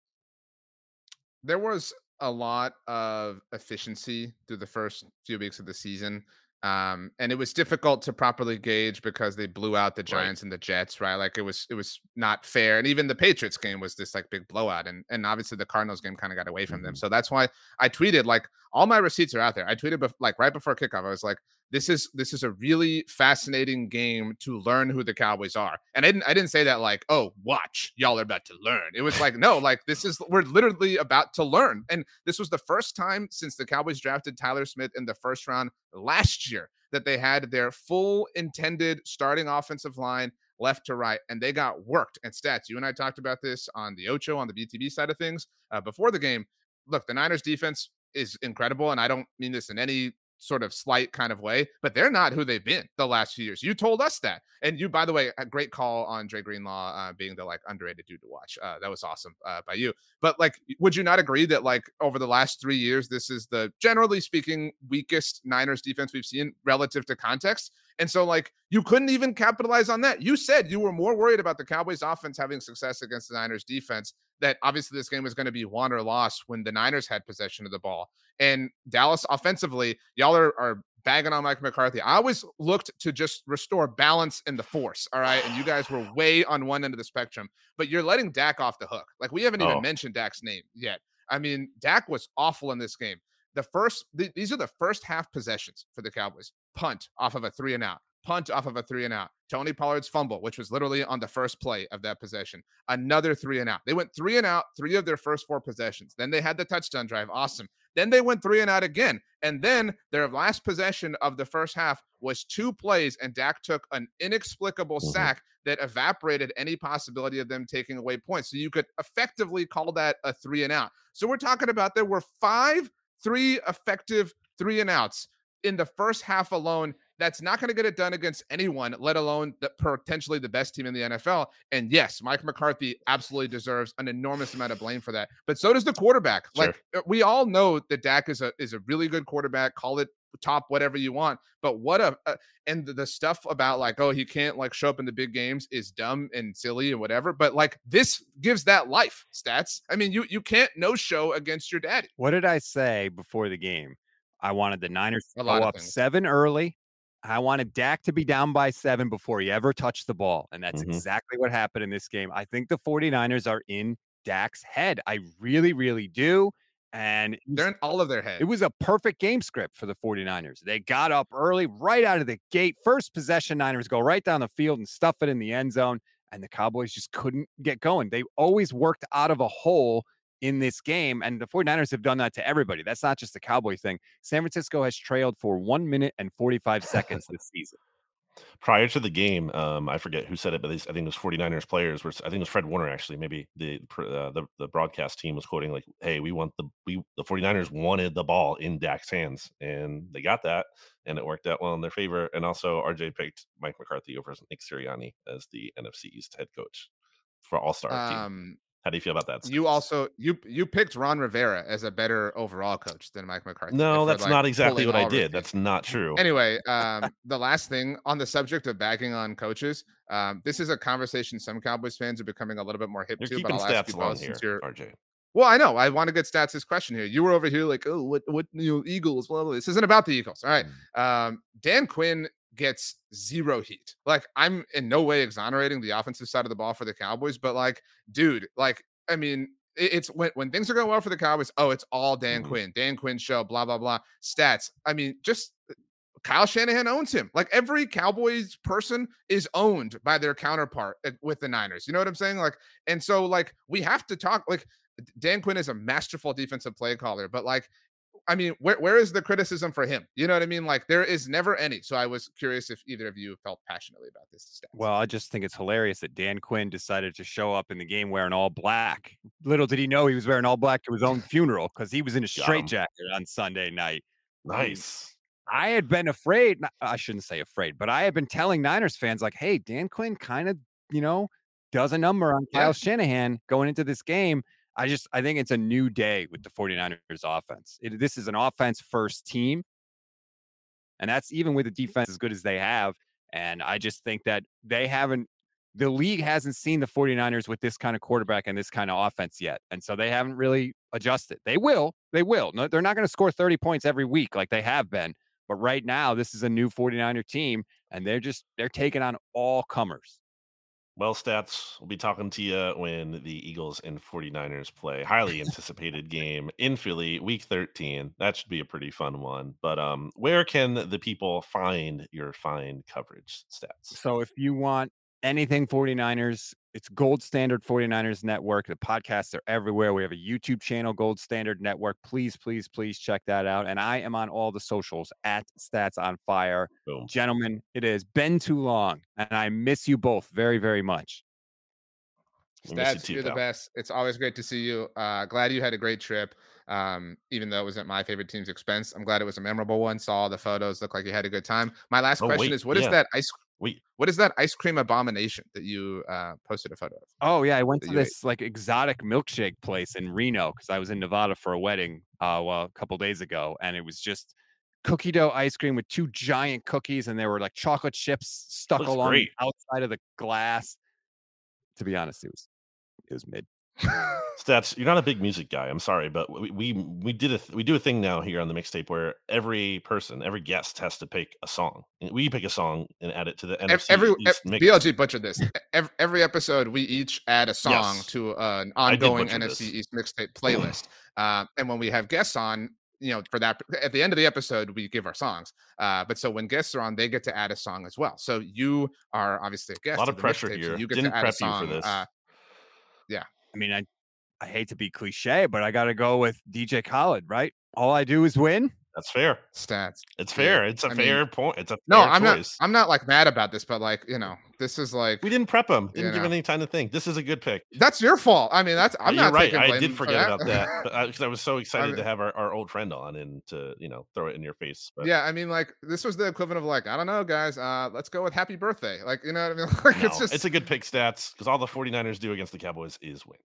Speaker 2: There was a lot of efficiency through the first few weeks of the season. Um, and it was difficult to properly gauge because they blew out the Giants right. and the Jets, right? Like it was it was not fair. And even the Patriots game was this like big blowout. And and obviously the Cardinals game kind of got away from mm-hmm. them. So that's why I tweeted like all my receipts are out there. I tweeted bef- like right before kickoff. I was like, this is this is a really fascinating game to learn who the Cowboys are. And I didn't I didn't say that like, oh, watch, y'all are about to learn. It was like, no, like this is we're literally about to learn. And this was the first time since the Cowboys drafted Tyler Smith in the first round last year that they had their full intended starting offensive line left to right, and they got worked. And stats, you and I talked about this on the Ocho on the BTB side of things uh, before the game. Look, the Niners defense is incredible, and I don't mean this in any sort of slight kind of way, but they're not who they've been the last few years. You told us that. And you, by the way, a great call on Dre Greenlaw uh, being the like underrated dude to watch. Uh, that was awesome uh, by you. But like, would you not agree that like over the last three years, this is the generally speaking weakest Niners defense we've seen relative to context? And so, like, you couldn't even capitalize on that. You said you were more worried about the Cowboys offense having success against the Niners defense, that obviously this game was going to be won or lost when the Niners had possession of the ball. And Dallas offensively, y'all are, are bagging on Mike McCarthy. I always looked to just restore balance in the force. All right. And you guys were way on one end of the spectrum, but you're letting Dak off the hook. Like, we haven't even oh. mentioned Dak's name yet. I mean, Dak was awful in this game. The first, th- these are the first half possessions for the Cowboys punt off of a three and out, punt off of a three and out. Tony Pollard's fumble, which was literally on the first play of that possession, another three and out. They went three and out, three of their first four possessions. Then they had the touchdown drive. Awesome. Then they went three and out again. And then their last possession of the first half was two plays, and Dak took an inexplicable mm-hmm. sack that evaporated any possibility of them taking away points. So you could effectively call that a three and out. So we're talking about there were five three effective three and outs in the first half alone. That's not going to get it done against anyone, let alone the, potentially the best team in the NFL. And yes, Mike McCarthy absolutely deserves an enormous amount of blame for that. But so does the quarterback. Sure. Like uh, we all know that Dak is a is a really good quarterback. Call it top whatever you want. But what a uh, and the, the stuff about like oh he can't like show up in the big games is dumb and silly and whatever. But like this gives that life stats. I mean you you can't no show against your daddy.
Speaker 4: What did I say before the game? I wanted the Niners to go up things. seven early. I wanted Dak to be down by seven before he ever touched the ball. And that's mm-hmm. exactly what happened in this game. I think the 49ers are in Dak's head. I really, really do. And
Speaker 2: they're in all of their head.
Speaker 4: It was a perfect game script for the 49ers. They got up early, right out of the gate. First possession, Niners go right down the field and stuff it in the end zone. And the Cowboys just couldn't get going. They always worked out of a hole in this game. And the 49ers have done that to everybody. That's not just a Cowboy thing. San Francisco has trailed for one minute and 45 seconds this season.
Speaker 3: Prior to the game, um, I forget who said it, but I think it was 49ers players. Were, I think it was Fred Warner actually. Maybe the, uh, the the broadcast team was quoting like, "Hey, we want the we the 49ers wanted the ball in Dak's hands, and they got that, and it worked out well in their favor." And also, RJ picked Mike McCarthy over Nick Sirianni as the NFC East head coach for All Star um, team. How do you feel about that?
Speaker 2: You also you you picked Ron Rivera as a better overall coach than Mike McCarthy.
Speaker 3: No, that's like not exactly what I did. That's not true.
Speaker 2: Anyway, um, the last thing on the subject of bagging on coaches, um, this is a conversation some Cowboys fans are becoming a little bit more hip
Speaker 3: you're
Speaker 2: to.
Speaker 3: But I'll ask you both since you're RJ.
Speaker 2: Well, I know. I want to get stats this question here. You were over here like, oh, what, what, you know, Eagles, blah, blah. This isn't about the Eagles. All right. Mm. Um, Dan Quinn gets zero heat. Like, I'm in no way exonerating the offensive side of the ball for the Cowboys, but like, dude, like, I mean, it's when, when things are going well for the Cowboys. Oh, it's all Dan mm-hmm. Quinn, Dan Quinn show, blah, blah, blah. Stats. I mean, just uh, Kyle Shanahan owns him. Like every Cowboys person is owned by their counterpart uh, with the Niners. You know what I'm saying? Like, and so like we have to talk. Like Dan Quinn is a masterful defensive play caller, but like I mean, where where is the criticism for him? You know what I mean? Like there is never any. So I was curious if either of you felt passionately about this. Stance.
Speaker 4: Well, I just think it's hilarious that Dan Quinn decided to show up in the game wearing all black. Little did he know he was wearing all black to his own funeral because he was in a straitjacket on Sunday night.
Speaker 3: Um, nice.
Speaker 4: I had been afraid. I shouldn't say afraid, but I had been telling Niners fans like, "Hey, Dan Quinn kind of, you know, does a number on Kyle yeah. Shanahan going into this game." I just I think it's a new day with the 49ers offense. It, this is an offense first team. And that's even with the mm-hmm. defense as good as they have. And I just think that they haven't the league hasn't seen the 49ers with this kind of quarterback and this kind of offense yet. And so they haven't really adjusted. They will. They will. No, they're not going to score 30 points every week like they have been. But right now, this is a new 49er team, and they're just they're taking on all comers.
Speaker 3: Well, stats, we'll be talking to you when the Eagles and 49ers play. Highly anticipated game in Philly, week 13. That should be a pretty fun one. But um, where can the people find your fine coverage stats?
Speaker 4: So if you want anything 49ers, it's Gold Standard 49ers Network. The podcasts are everywhere. We have a YouTube channel, Gold Standard Network. Please, please, please check that out. And I am on all the socials at Stats on Fire.
Speaker 3: Boom.
Speaker 4: Gentlemen, it has been too long, and I miss you both very, very much.
Speaker 3: We miss you
Speaker 2: Stats,
Speaker 3: too,
Speaker 2: you're the
Speaker 3: pal.
Speaker 2: best. It's always great to see you. Uh, glad you had a great trip. Um, even though it was at my favorite team's expense, I'm glad it was a memorable one. Saw all the photos, looked like you had a good time. My last
Speaker 3: Oh,
Speaker 2: question
Speaker 3: wait,
Speaker 2: is: What is
Speaker 3: yeah.
Speaker 2: that ice?
Speaker 3: Wait,
Speaker 2: What is that ice cream abomination that you uh, posted a photo of?
Speaker 4: Oh yeah, I went to
Speaker 2: you ate.
Speaker 4: this like exotic milkshake place in Reno because I was in Nevada for a wedding uh well a couple days ago, and it was just cookie dough ice cream with two giant cookies, and there were like chocolate chips stuck
Speaker 3: Looks
Speaker 4: along
Speaker 3: great.
Speaker 4: the outside of the glass. To be honest, it was it was mid.
Speaker 3: Stats, you're not a big music guy. I'm sorry, but we we, we did a th- we do a thing now here on the mixtape where every person, every guest has to pick a song. We pick a song and add it to the NFC
Speaker 2: every
Speaker 3: East mix.
Speaker 2: BLG butchered this. Every, every episode, we each add a song
Speaker 3: Yes.
Speaker 2: to an ongoing NFC
Speaker 3: this.
Speaker 2: East mixtape playlist. uh, and when we have guests on, you know, for that at the end of the episode, we give our songs. Uh, but so when guests are on, they get to add a song as well. So you are obviously a guest.
Speaker 3: A
Speaker 2: lot
Speaker 3: of pressure
Speaker 2: mixtape, so
Speaker 3: here.
Speaker 2: you get
Speaker 3: Didn't
Speaker 2: to add
Speaker 3: prep
Speaker 2: a
Speaker 3: you for
Speaker 2: song.
Speaker 3: this.
Speaker 2: Uh,
Speaker 4: I mean, I I hate to be cliche, but I got to go with DJ Khaled, right? All I do is win.
Speaker 3: That's fair.
Speaker 2: stats.
Speaker 3: It's
Speaker 2: Yeah,
Speaker 3: fair. It's a
Speaker 2: I mean-
Speaker 3: fair point. It's a
Speaker 2: No,
Speaker 3: fair
Speaker 2: I'm not. I'm not like mad about this, but like you know, this is like
Speaker 3: we didn't prep him. Didn't give
Speaker 2: know.
Speaker 3: any time to think. This is a good pick.
Speaker 2: that's your fault. I mean, that's
Speaker 3: Uh,
Speaker 2: I'm
Speaker 3: You're
Speaker 2: not
Speaker 3: right. I did
Speaker 2: for
Speaker 3: forget about that because I was so excited
Speaker 2: mean-
Speaker 3: to have our, our old friend on and to you know throw it in your face. But
Speaker 2: yeah, I mean, like this was the equivalent of like I don't know, guys. Uh, let's go with Happy Birthday. Like you know what I mean? Like
Speaker 3: no,
Speaker 2: it's just it's
Speaker 3: a good pick stats because all the 49ers do against the Cowboys is win.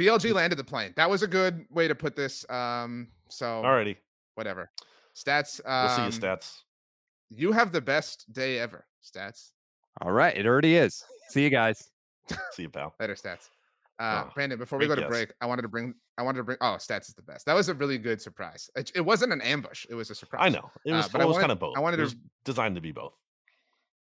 Speaker 2: BLG landed the plane. That was a good way to put this. Um, so
Speaker 3: Alrighty,
Speaker 2: whatever. Stats.
Speaker 3: we'll
Speaker 2: Um,
Speaker 3: see you stats.
Speaker 2: You have the best day ever. Stats.
Speaker 4: All right, it already is. See you guys.
Speaker 3: See you, pal.
Speaker 2: Better stats. Uh,
Speaker 3: Oh,
Speaker 2: Brandon, before we go to
Speaker 3: guess.
Speaker 2: break, I wanted to bring. I wanted to bring. Oh, stats is the best. That was a really good surprise. It, it wasn't an ambush. It was a surprise.
Speaker 3: I know it
Speaker 2: Uh,
Speaker 3: was.
Speaker 2: but
Speaker 3: well,
Speaker 2: I
Speaker 3: it was
Speaker 2: wanted-
Speaker 3: kind of both.
Speaker 2: I wanted
Speaker 3: it
Speaker 2: to-
Speaker 3: was designed to be both.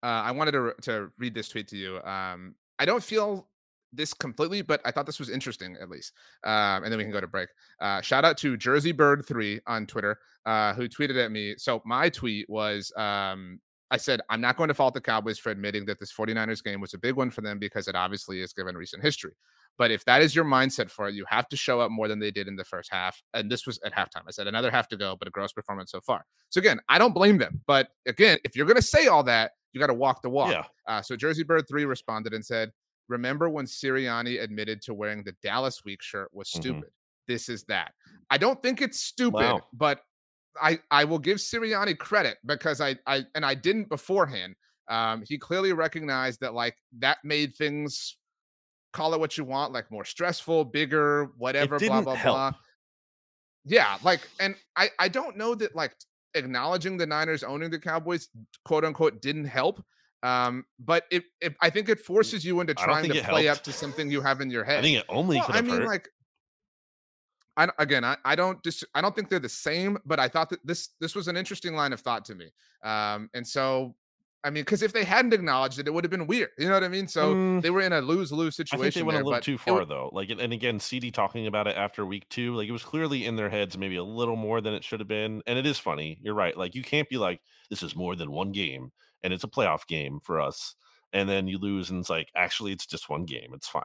Speaker 2: uh, I wanted to to read this tweet to you. Um, I don't feel this completely, but I thought this was interesting at least. Um, and then we can go to break. Uh, shout out to Jersey Bird three on Twitter, uh, who tweeted at me. So my tweet was, um, I said, I'm not going to fault the Cowboys for admitting that this 49ers game was a big one for them because it obviously is given recent history. But if that is your mindset for it, you have to show up more than they did in the first half. And this was at halftime. I said another half to go, but a gross performance so far. So again, I don't blame them. But again, if you're going to say all that, you got to walk the walk.
Speaker 3: Yeah,
Speaker 2: Uh, so Jersey Bird 3 responded and said, Remember when Sirianni admitted to wearing the Dallas Week shirt was
Speaker 3: Mhm.
Speaker 2: stupid? This is that. I don't think it's stupid,
Speaker 3: Wow.
Speaker 2: but I, I will give Sirianni credit because I, I and I didn't beforehand. Um, he clearly recognized that like that made things call it what you want, like more stressful, bigger, whatever, blah, blah,
Speaker 3: help.
Speaker 2: blah. Yeah, like, and I, I don't know that like acknowledging the Niners owning the Cowboys, quote unquote, didn't help. Um, but it, it I think it forces you into trying to play
Speaker 3: helped.
Speaker 2: up to something you have in your head.
Speaker 3: I think it only
Speaker 2: Well,
Speaker 3: could
Speaker 2: I
Speaker 3: have
Speaker 2: mean,
Speaker 3: hurt.
Speaker 2: like, I again, I, I don't dis- I don't think they're the same, but I thought that this this was an interesting line of thought to me. Um, and so, I mean, because if they hadn't acknowledged it, it would have been weird. You know what I mean? So
Speaker 3: Mm,
Speaker 2: they were in a lose lose
Speaker 3: I
Speaker 2: situation.
Speaker 3: think they went
Speaker 2: there,
Speaker 3: a little too far though. Like, and again, CD talking about it after week two, like it was clearly in their heads, maybe a little more than it should have been. And it is funny. You're right. Like, you can't be like, this is more than one game, and it's a playoff game for us, and then you lose, and it's like, actually, it's just one game. It's fine.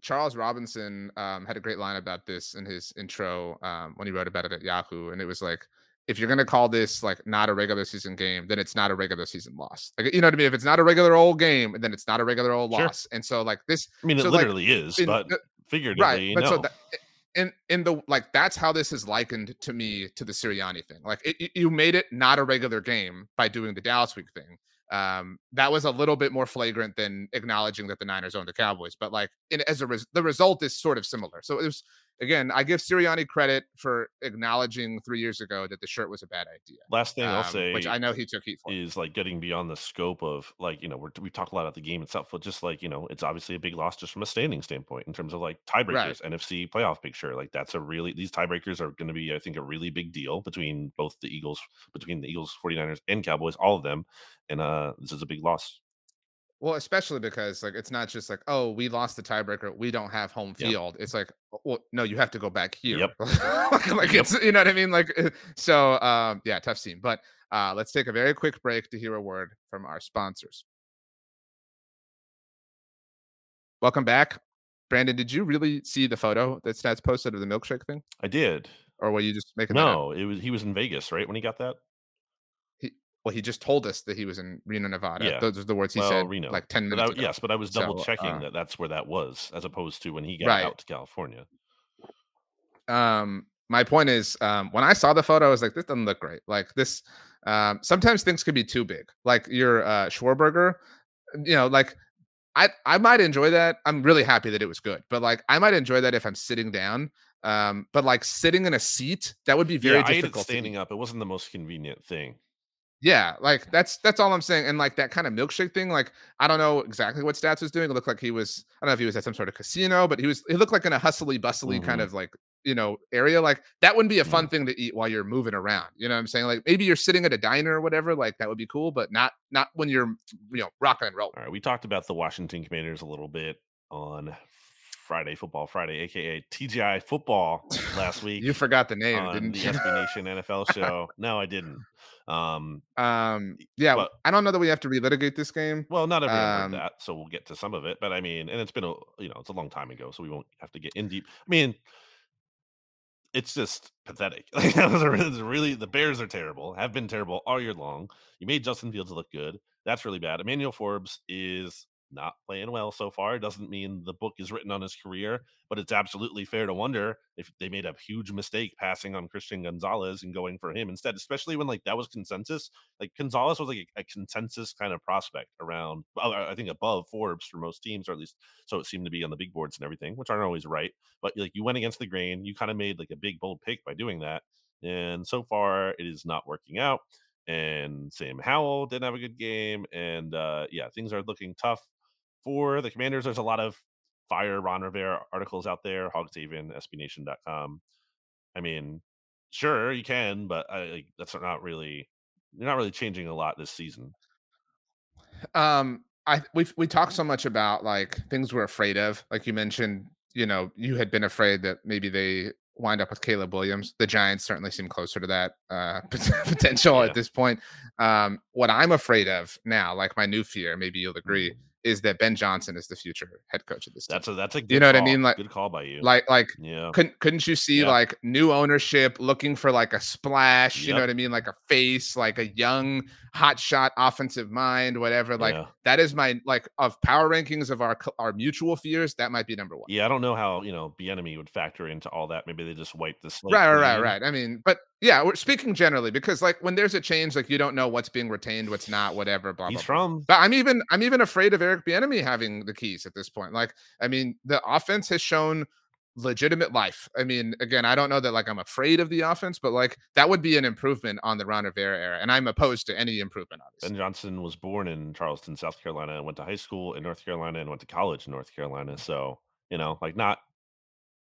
Speaker 2: Charles Robinson um, had a great line about this in his intro um, when he wrote about it at Yahoo, and it was like, if you're gonna call this like not a regular season game, then it's not a regular season loss. Like you know what I mean? If it's not a regular old game, then it's not a regular old
Speaker 3: Sure.
Speaker 2: loss. And so like this,
Speaker 3: I mean, it
Speaker 2: So, like,
Speaker 3: literally is,
Speaker 2: in
Speaker 3: but figuratively,
Speaker 2: right? But
Speaker 3: no.
Speaker 2: so that in in the like that's how this is likened to me to the Sirianni thing. Like it, you made it not a regular game by doing the Dallas week thing. Um, that was a little bit more flagrant than acknowledging that the Niners own the Cowboys. But like in, as a res- the result is sort of similar. So it was again, I give Sirianni credit for acknowledging three years ago that the shirt was a bad idea.
Speaker 3: Last thing I'll
Speaker 2: um,
Speaker 3: say,
Speaker 2: which I know he took heat for.
Speaker 3: is like getting beyond the scope of like you know we're, we talk a lot about the game itself but just like you know it's obviously a big loss just from a standing standpoint in terms of like tiebreakers nfc playoff picture like that's a really these tiebreakers are going to be i think a really big deal between both the eagles between the eagles 49ers and cowboys all of them and uh this is a big loss
Speaker 2: Well, especially because like it's not just like, oh, we lost the tiebreaker, we don't have home
Speaker 3: Yep.
Speaker 2: field. It's like, well, no, you have to go back here.
Speaker 3: Yep.
Speaker 2: like
Speaker 3: Yep.
Speaker 2: it's you know what I mean? Like uh, so um yeah, tough scene. But uh let's take a very quick break to hear a word from our sponsors. Welcome back. Brandon, did you really see the photo that Stats posted of the milkshake thing?
Speaker 3: I did.
Speaker 2: Or were you just making?
Speaker 3: No, it was he was in Vegas, right? When he got that?
Speaker 2: Well, he just told us that he was in Reno, Nevada.
Speaker 3: Yeah.
Speaker 2: Those are the words he
Speaker 3: well,
Speaker 2: said
Speaker 3: Reno.
Speaker 2: like 10
Speaker 3: But
Speaker 2: minutes
Speaker 3: I, yes, but I was double
Speaker 2: So,
Speaker 3: checking
Speaker 2: uh,
Speaker 3: that that's where that was, as opposed to when he got
Speaker 2: Right.
Speaker 3: out to California.
Speaker 2: um my point is um when i saw the photo i was like this doesn't look great like this um sometimes things could be too big like your uh schwarberger you know like i i might enjoy that i'm really happy that it was good but like i might enjoy that if i'm sitting down um but like sitting in a seat that would be very
Speaker 3: yeah, I ate it
Speaker 2: difficult
Speaker 3: standing up. It wasn't the most convenient thing.
Speaker 2: Yeah like that's that's all i'm saying and like that kind of milkshake thing like i don't know exactly what stats was doing it looked like he was i don't know if he was at some sort of casino but he was he looked like in a hustly bustly kind
Speaker 3: Mhm.
Speaker 2: of like you know area like that wouldn't be a fun thing to eat while you're moving around you know what i'm saying like maybe you're sitting at a diner or whatever like that would be cool but not not when you're you know rocking and rolling
Speaker 3: All right, we talked about the Washington Commanders a little bit on Friday Football Friday, aka TGI Football, last week
Speaker 2: you forgot the name didn't
Speaker 3: the
Speaker 2: you
Speaker 3: SB Nation NFL show. No, I didn't. Um,
Speaker 2: um yeah
Speaker 3: but-
Speaker 2: i don't know that we have to relitigate this game
Speaker 3: well, not everyone
Speaker 2: Um,
Speaker 3: that, so we'll get to some of it. But I mean, and it's been a you know, it's a long time ago, so we won't have to get in deep. I mean, it's just pathetic. Like that was a really, it's really the Bears are terrible, have been terrible all year long. You made Justin Fields look good. That's really bad. Emmanuel Forbes is not playing well so far. It doesn't mean the book is written on his career, but it's absolutely fair to wonder if they made a huge mistake passing on Christian Gonzalez and going for him instead, especially when like that was consensus. Like Gonzalez was like a, a consensus kind of prospect around, I I think above Forbes for most teams, or at least so it seemed to be on the big boards and everything, which aren't always right. But like you went against the grain, you kind of made like a big bold pick by doing that, and so far it is not working out. And Sam Howell didn't have a good game, and uh, yeah, things are looking tough for the Commanders. There's a lot of fire Ron Rivera articles out there, Hogshaven, SBNation.com. I mean, sure you can, but I, like, that's not really you're not really changing a lot this season.
Speaker 2: um i we we talked so much about like things we're afraid of like you mentioned you know you had been afraid that maybe they wind up with caleb williams the giants certainly seem closer to that uh potential
Speaker 3: Yeah.
Speaker 2: at this point um what i'm afraid of now like my new fear maybe you'll agree is that ben johnson is the future head coach of this team
Speaker 3: That's a that's a good
Speaker 2: You know what I mean? Like-
Speaker 3: good call by you.
Speaker 2: like like
Speaker 3: yeah,
Speaker 2: couldn't couldn't you see
Speaker 3: Yeah.
Speaker 2: like new ownership looking for like a splash you know what i mean like a face like a young hot shot offensive mind whatever like
Speaker 3: Yeah.
Speaker 2: that is my like of power rankings of our our mutual fears that might be number one
Speaker 3: yeah. I don't know how you know Bieniemy would factor into all that. Maybe they just wipe the slate.
Speaker 2: right right right right i mean but yeah we're speaking generally because like when there's a change like you don't know what's being retained what's not whatever blah
Speaker 3: He's
Speaker 2: blah, blah.
Speaker 3: from
Speaker 2: But I'm even I'm even afraid of Eric Bieniemy having the keys at this point. Like, I mean, the offense has shown legitimate life. I mean, again, I don't know that like I'm afraid of the offense, but like that would be an improvement on the Ron Rivera era, and I'm opposed to any improvement. Obviously,
Speaker 3: Ben Johnson was born in Charleston, South Carolina, and went to high school in North Carolina and went to college in North Carolina. So you know, like not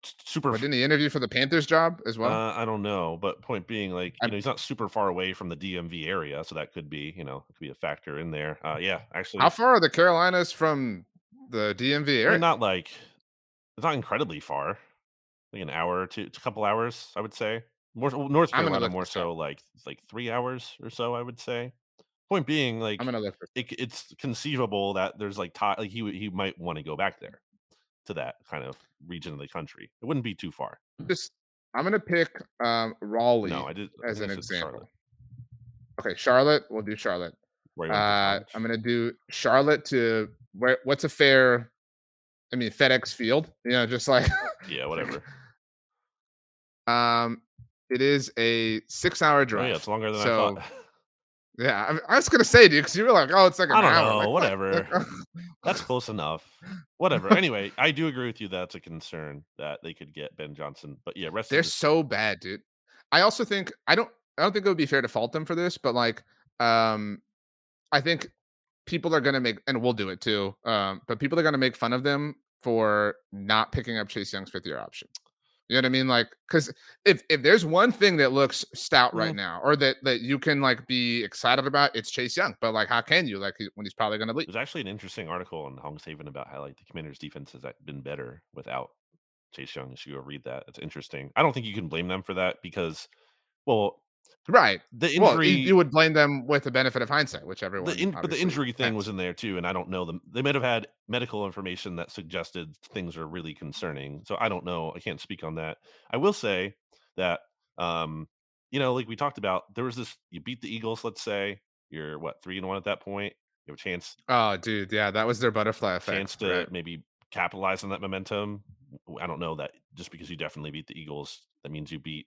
Speaker 3: super.
Speaker 2: but didn't he interview for the Panthers job as well?
Speaker 3: uh, I don't know, but point being, like you know, he's not super far away from the DMV area, so that could be you know could be a factor in there. Uh, yeah, actually,
Speaker 2: How far are the Carolinas from the DMV area?
Speaker 3: not like it's not incredibly far, like an hour to a couple hours, I would say. More North Carolina, more so like like three hours or so, I would say. Point being, like
Speaker 2: I'm gonna look
Speaker 3: it, it's conceivable that there's like ti like he he might want to go back there to that kind of region of the country. It wouldn't be too far.
Speaker 2: just. I'm gonna pick um, Raleigh
Speaker 3: No, I did I
Speaker 2: as an example.
Speaker 3: Charlotte,
Speaker 2: Okay, Charlotte. We'll do Charlotte.
Speaker 3: where he went to
Speaker 2: Uh. I'm gonna do Charlotte to where? What's a fair? I mean, FedEx Field. You know, just like
Speaker 3: yeah, whatever.
Speaker 2: um, it is a six-hour
Speaker 3: Oh,
Speaker 2: drive.
Speaker 3: yeah, it's longer than
Speaker 2: So,
Speaker 3: I thought.
Speaker 2: Yeah, I, I was gonna say, dude, because you were like, "Oh, it's like an
Speaker 3: I don't
Speaker 2: hour."
Speaker 3: know,
Speaker 2: Like,
Speaker 3: whatever.
Speaker 2: Like,
Speaker 3: That's close enough. Whatever. Anyway, I do agree with you. That's a concern that they could get Ben Johnson. But yeah, rest
Speaker 2: They're so bad, dude. I also think I don't. I don't think it would be fair to fault them for this, but like, um, I think people are gonna make, and we'll do it too. Um, but people are gonna make fun of them for not picking up Chase Young's fifth-year option. You know what I mean? Like, because if if there's one thing that looks stout right
Speaker 3: Mm.
Speaker 2: now, or that that you can like be excited about, it's Chase Young. But like, how can you like he- when he's probably going to leave?
Speaker 3: There's actually an interesting article on Hogshaven about how like the Commanders' defense has been better without Chase Young. You should go read that. It's interesting. I don't think you can blame them for that because, well,
Speaker 2: Right.
Speaker 3: the
Speaker 2: Well,
Speaker 3: injury.
Speaker 2: you, you would blame them with the benefit of hindsight, which everyone.
Speaker 3: the in, but the injury thing
Speaker 2: has.
Speaker 3: was in there too, and I don't know them. They might have had medical information that suggested things are really concerning. So I don't know. I can't speak on that. I will say that, um, you know, like we talked about, there was this. You beat the Eagles. Let's say you're what three and one at that point. You have a chance
Speaker 2: Oh, dude, yeah, that was their butterfly effect.
Speaker 3: chance to
Speaker 2: right.
Speaker 3: maybe capitalize on that momentum. I don't know that just because you definitely beat the Eagles, that means you beat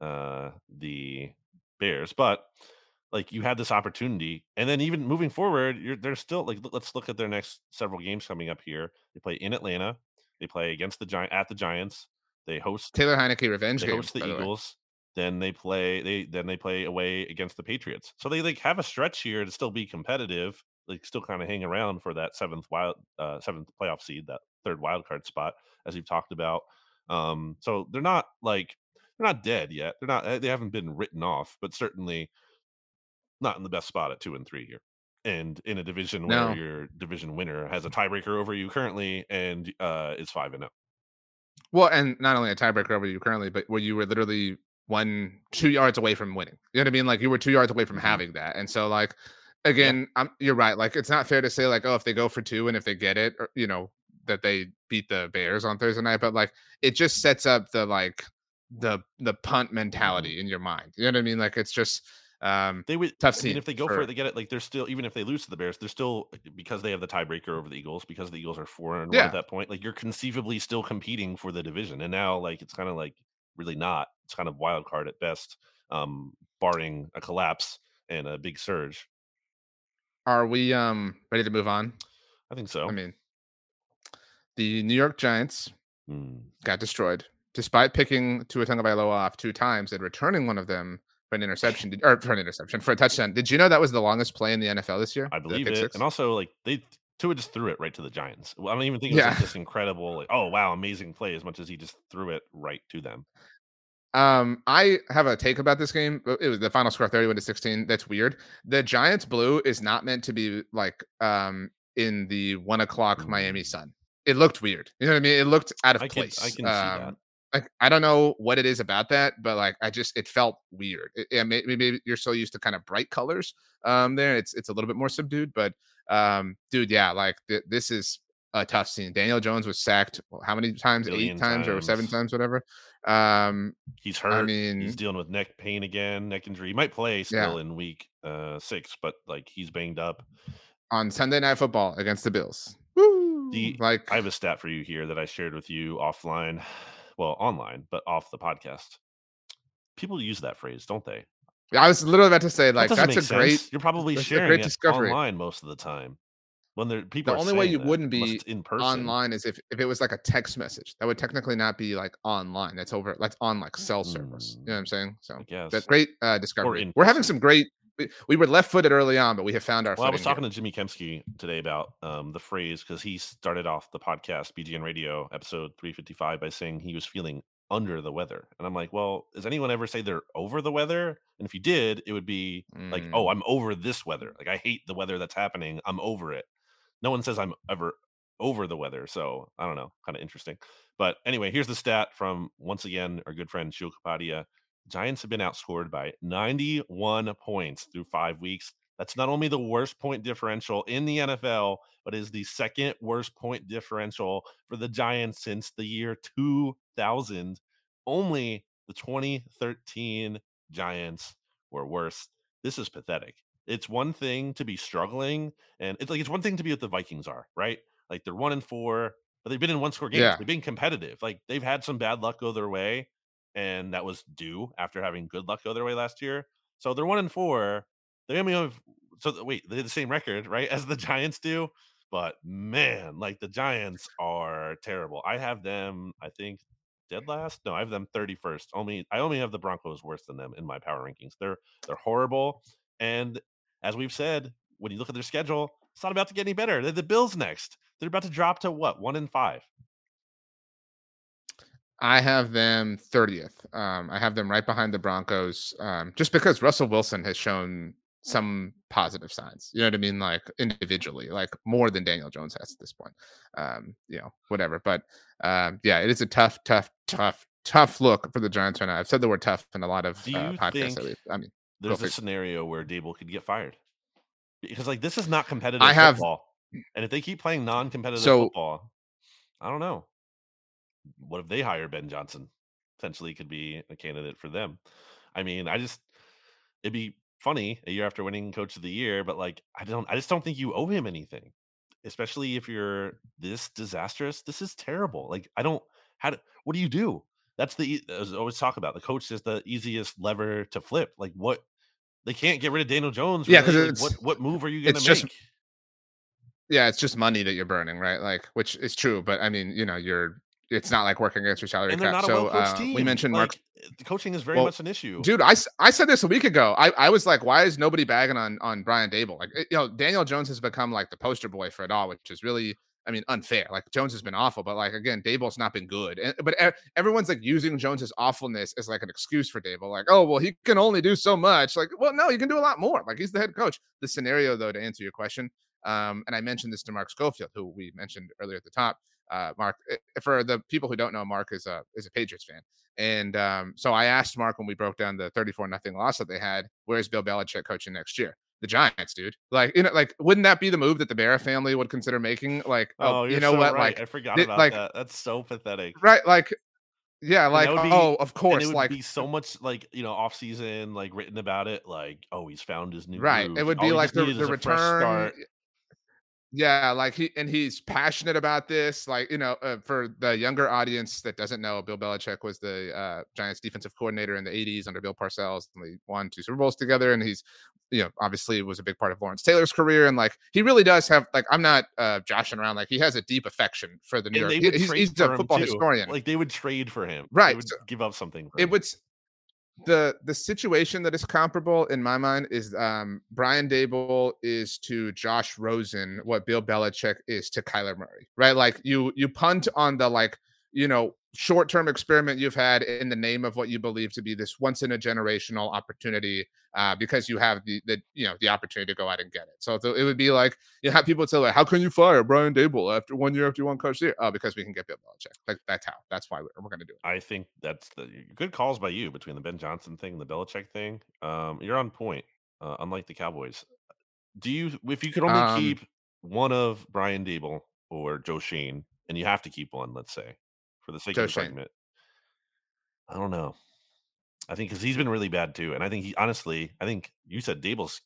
Speaker 3: uh, the Bears, but like you had this opportunity, and then even moving forward, you're they're still like let's look at their next several games coming up here. They play in Atlanta, they play against the Giant at the Giants, they host
Speaker 2: Taylor Heinicke revenge
Speaker 3: they
Speaker 2: game.
Speaker 3: host the
Speaker 2: by the.
Speaker 3: Eagles. Then they play they then they play away against the Patriots. So they like have a stretch here to still be competitive, like still kind of hang around for that seventh wild uh seventh playoff seed, that third wild card spot, as we've talked about. Um, so they're not like they're not dead yet. They're not eh, they haven't been written off, but certainly not in the best spot at two and three here. And in a division where your division winner has a tiebreaker over you currently and uh is five and oh.
Speaker 2: Well, and not only a tiebreaker over you currently, but where you were literally one two yards away from winning. You know what I mean? Like you were two yards away from
Speaker 3: Mhm.
Speaker 2: having that. And so like again, I'm you're right. Like it's not fair to say like, oh, if they go for two and if they get it, or you know, that they beat the Bears on Thursday night, but like it just sets up the like the the punt mentality in your mind. You know what I mean? Like it's just um
Speaker 3: They would
Speaker 2: Tough
Speaker 3: I mean, if they go for
Speaker 2: for-
Speaker 3: it, they get it. Like they're still, even if they lose to the Bears, they're still because they have the tiebreaker over the Eagles. Because the Eagles are four and
Speaker 2: Yeah.
Speaker 3: at that point, like you're conceivably still competing for the division. And now, like it's kind of like really not. It's kind of wild card at best, um, barring a collapse and a big surge.
Speaker 2: are we um ready to move on?
Speaker 3: I think so.
Speaker 2: I mean the New York Giants
Speaker 3: Hmm.
Speaker 2: got destroyed despite picking Tua Tagovailoa off two times and returning one of them for an interception did- or for an interception for a touchdown. Did you know that was the longest play in the NFL this year?
Speaker 3: I believe it.
Speaker 2: six?
Speaker 3: And also, like they Tua just threw it right to the Giants. I don't even think it was like this incredible, like oh wow, amazing play. As much as he just threw it right to them.
Speaker 2: Um, I have a take about this game. It was the final score 31 to 16. That's weird. The Giants blue is not meant to be like um in the one o'clock Miami
Speaker 3: Mm.
Speaker 2: sun. It looked weird. You know what I mean? It looked out of
Speaker 3: I can
Speaker 2: place.
Speaker 3: I can see that.
Speaker 2: Like I don't know what it is about that, but like I just it felt weird. It, yeah, may- maybe you're so used to kind of bright colors um there. It's it's a little bit more subdued, but um dude, yeah, like th- this is a tough scene. Daniel Jones was sacked well, how many times? Eight times, or seven
Speaker 3: times.
Speaker 2: times, whatever. Um
Speaker 3: He's hurt.
Speaker 2: I mean
Speaker 3: he's dealing with neck pain again, neck injury. He might play still in week uh six, but like he's banged up.
Speaker 2: on Sunday Night Football against the Bills. Woo!
Speaker 3: The-
Speaker 2: like
Speaker 3: I have a stat for you here that I shared with you offline, well, online, but off the podcast. People use that phrase, don't they?
Speaker 2: Yeah, I was literally about to say, like
Speaker 3: doesn't
Speaker 2: that's a
Speaker 3: make
Speaker 2: great.
Speaker 3: You're probably sharing
Speaker 2: great
Speaker 3: it
Speaker 2: discovery.
Speaker 3: online most of the time. When there people
Speaker 2: The only way you
Speaker 3: that,
Speaker 2: wouldn't be
Speaker 3: in person.
Speaker 2: Online is if if it was like a text message. That would technically not be like online. That's over. That's on like cell service. You know what I'm saying? So that's great uh, discovery. We're having some great. We, we were left footed early on, but we have found our.
Speaker 3: Well, I was talking
Speaker 2: here.
Speaker 3: to Jimmy Kempski today about um, the phrase because he started off the podcast BGN Radio episode 355 by saying he was feeling under the weather, and I'm like, well, does anyone ever say they're over the weather? And if you did, it would be like,
Speaker 2: Mm.
Speaker 3: oh, I'm over this weather. Like I hate the weather that's happening. I'm over it. No one says I'm ever over the weather, so I don't know, kind of interesting. But anyway, here's the stat from once again our good friend Sheil Kapadia. Giants have been outscored by 91 points through five weeks. That's not only the worst point differential in the NFL, but is the second worst point differential for the Giants since the year 2000. Only the 2013 Giants were worse. This is pathetic. It's one thing to be struggling, and it's like it's one thing to be what the Vikings are, right? Like they're one and four, but they've been in one score games.
Speaker 2: Yeah.
Speaker 3: They've been competitive. Like they've had some bad luck go their way, and that was due after having good luck go their way last year. So they're one and four. They only have so wait, they have the same record, right, as the Giants do. But man, like the Giants are terrible. I have them, I think, dead last. No, I have them 31st. Only I only have the Broncos worse than them in my power rankings. They're they're horrible. And as we've said, when you look at their schedule, it's not about to get any better. They're the Bills next. They're about to drop to what? One and five.
Speaker 2: I have them 30th. Um, I have them right behind the Broncos, um, just because Russell Wilson has shown some positive signs. You know what I mean? Like individually, like more than Daniel Jones has at this point. Um, you know, whatever. But um, yeah, it is a tough, tough, tough, tough look for the Giants right now. I've said the word tough in a lot of
Speaker 3: Do
Speaker 2: uh, podcasts.
Speaker 3: think.
Speaker 2: I mean,
Speaker 3: There's a scenario where Daboll could get fired because like this is not competitive
Speaker 2: I have-
Speaker 3: football, and if they keep playing non-competitive
Speaker 2: So-
Speaker 3: football, I don't know. What if they hire Ben Johnson? Potentially could be a candidate for them. I mean, I just it'd be funny a year after winning Coach of the Year, but like I don't, I just don't think you owe him anything, especially if you're this disastrous. This is terrible. Like I don't. How do, what do you do? That's the as I always talk about. The coach is the easiest lever to flip. Like what they can't get rid of Daniel Jones.
Speaker 2: Yeah, 'cause
Speaker 3: really. Like, what what move are you going to
Speaker 2: it's
Speaker 3: make?
Speaker 2: just- yeah, it's just money that you're burning, right? Like, which is true, but I mean, you know, you're. It's not like working against your salary
Speaker 3: and
Speaker 2: cap. so uh, we mentioned Mark
Speaker 3: Like, the coaching is very
Speaker 2: Well,
Speaker 3: much an issue.
Speaker 2: Dude, I, I said this a week ago. I, I was like, why is nobody bagging on on Brian Daboll? Like, it- you know, Daniel Jones has become like the poster boy for it all, which is really, I mean, unfair. Like Jones has been awful, but like again, Daboll's not been good. And, but everyone's like using Jones's awfulness as like an excuse for Daboll. Like, oh well, he can only do so much. Like, well, no, you can do a lot more. Like he's the head coach. The scenario, though, to answer your question, um, and I mentioned this to Mark Schofield, who we mentioned earlier at the top. Uh, Mark, eh, for the people who don't know, Mark is a is a Patriots fan. And um, so I asked Mark when we broke down the 34 nothing loss that they had, where's Bill Belichick coaching next year? The Giants, dude. Like, you know, like, wouldn't that be the move that the Bear family would consider making? Like, oh,
Speaker 3: oh,
Speaker 2: you know
Speaker 3: so
Speaker 2: what?
Speaker 3: right.
Speaker 2: Like,
Speaker 3: I forgot about
Speaker 2: like-
Speaker 3: that. That's so pathetic.
Speaker 2: right? Like, yeah, like,
Speaker 3: be-
Speaker 2: oh, of course, like,
Speaker 3: be so much like you know off season like written about it like oh he's found his new
Speaker 2: right.
Speaker 3: groove.
Speaker 2: It would be like the, the
Speaker 3: is a fresh
Speaker 2: return. Yeah, like he and he's passionate about this. Like you know, uh, for the younger audience that doesn't know, Bill Belichick was the uh, Giants' defensive coordinator in the '80s under Bill Parcells, and they won two Super Bowls together. And he's, you know, obviously was a big part of Lawrence Taylor's career. And like he really does have like I'm not uh, joshing around. Like he has a deep affection for the New
Speaker 3: And
Speaker 2: York. he- He's, he's a football historian.
Speaker 3: Like they would trade for him.
Speaker 2: Right,
Speaker 3: They would
Speaker 2: so
Speaker 3: give up something.
Speaker 2: It
Speaker 3: him.
Speaker 2: would the the situation that is comparable in my mind is um Brian Daboll is to Josh Rosen what Bill Belichick is to Kyler Murray, right? Like you you punt on the like you know short-term experiment you've had in the name of what you believe to be this once in a generational opportunity uh, because you have the the you know the opportunity to go out and get it. So it would be like you have people say like, how can you fire Brian Daboll after one year after you won coach there? Oh, because we can get Bill Belichick. Like that's how. That's why we're, we're going to do it.
Speaker 3: I think that's the good calls by you between the Ben Johnson thing and the Belichick thing. Um, you're on point. Uh, unlike the Cowboys, do you if you could only
Speaker 2: Um,
Speaker 3: keep one of Brian Daboll or Joe Schoen, and you have to keep one, let's say, for the sake
Speaker 2: Joe
Speaker 3: of this
Speaker 2: Schoen.
Speaker 3: argument, I don't know. I think because he's been really bad too, and I think he honestly, I think you said Daboll's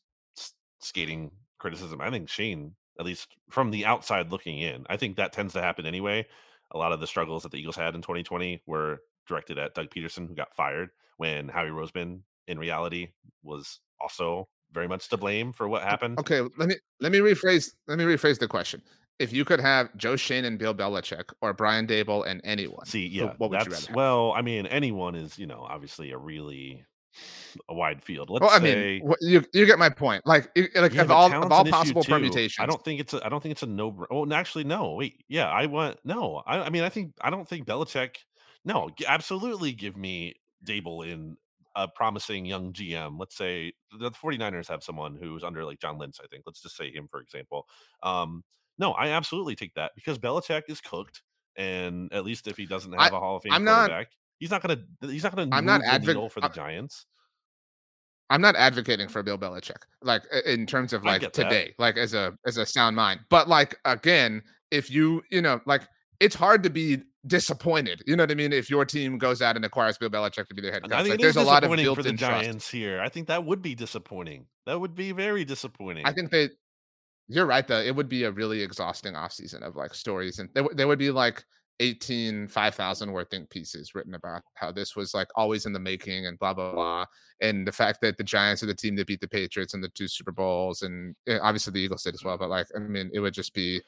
Speaker 3: skating criticism. I think Schoen, at least from the outside looking in, I think that tends to happen anyway. A lot of the struggles that the Eagles had in 2020 were directed at Doug Pederson, who got fired when Howie Roseman, in reality, was also very much to blame for what happened.
Speaker 2: Okay, let me let me rephrase let me rephrase the question. If you could have Joe Schoen and Bill Belichick or Brian Daboll and anyone,
Speaker 3: See, yeah,
Speaker 2: what would you rather have?
Speaker 3: well. I mean, anyone is, you know, obviously a really a wide field. Let's
Speaker 2: well, I
Speaker 3: say,
Speaker 2: mean, you you get my point. Like like
Speaker 3: Yeah,
Speaker 2: of all of all possible permutations.
Speaker 3: I don't think it's a. I don't think it's a no. Oh, actually, no. Wait, yeah, I want no. I, I mean, I think I don't think Belichick. No, absolutely, give me Daboll in a promising young GM. Let's say the 49ers have someone who's under like John Lynch. I think. Let's just say him for example. Um, no, I absolutely take that because Belichick is cooked, and at least if he doesn't have a Hall of Fame
Speaker 2: I'm not-
Speaker 3: quarterback, he's not gonna. He's not gonna.
Speaker 2: I'm not
Speaker 3: needle for the
Speaker 2: I-
Speaker 3: Giants.
Speaker 2: I'm not advocating for Bill Belichick, like in terms of like
Speaker 3: get that.
Speaker 2: today, like as a as a sound mind. But like again, if you you know like it's hard to be disappointed. You know what I mean? If your team goes out and acquires Bill Belichick to be their head coach,
Speaker 3: I think
Speaker 2: like there's a lot of
Speaker 3: disappointing for the
Speaker 2: built-in trust.
Speaker 3: Giants here. I think that would be disappointing. That would be very disappointing.
Speaker 2: I think that you're right though. It would be a really exhausting offseason of like stories and there, there would be like 18 5000 word think pieces written about how this was like always in the making and blah blah blah and the fact that the Giants are the team that beat the Patriots in the two Super Bowls and eh, obviously the Eagles did as well but like I mean it would just be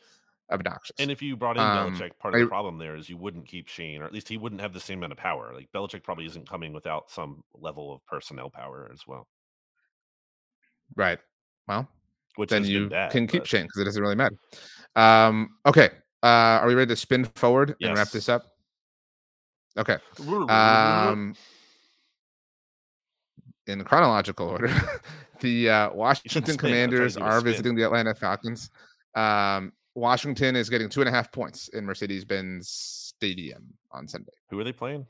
Speaker 2: obnoxious.
Speaker 3: and if you brought in
Speaker 2: um,
Speaker 3: Belichick, part of
Speaker 2: I-
Speaker 3: the problem there is you wouldn't keep Schoen, or at least he wouldn't have the same amount of power. Like Belichick probably isn't coming without some level of personnel power as well,
Speaker 2: right. Well,
Speaker 3: which
Speaker 2: then you
Speaker 3: bad,
Speaker 2: can keep
Speaker 3: but-
Speaker 2: Schoen because it doesn't really matter. Um okay. Uh are we ready to spin forward and wrap this up? Okay. Um, in chronological order, the uh, Washington
Speaker 3: spin. I thought you
Speaker 2: Commanders are visiting the Atlanta Falcons. Um, Washington is getting two and a half points in Mercedes-Benz Stadium on Sunday.
Speaker 3: Who are they playing?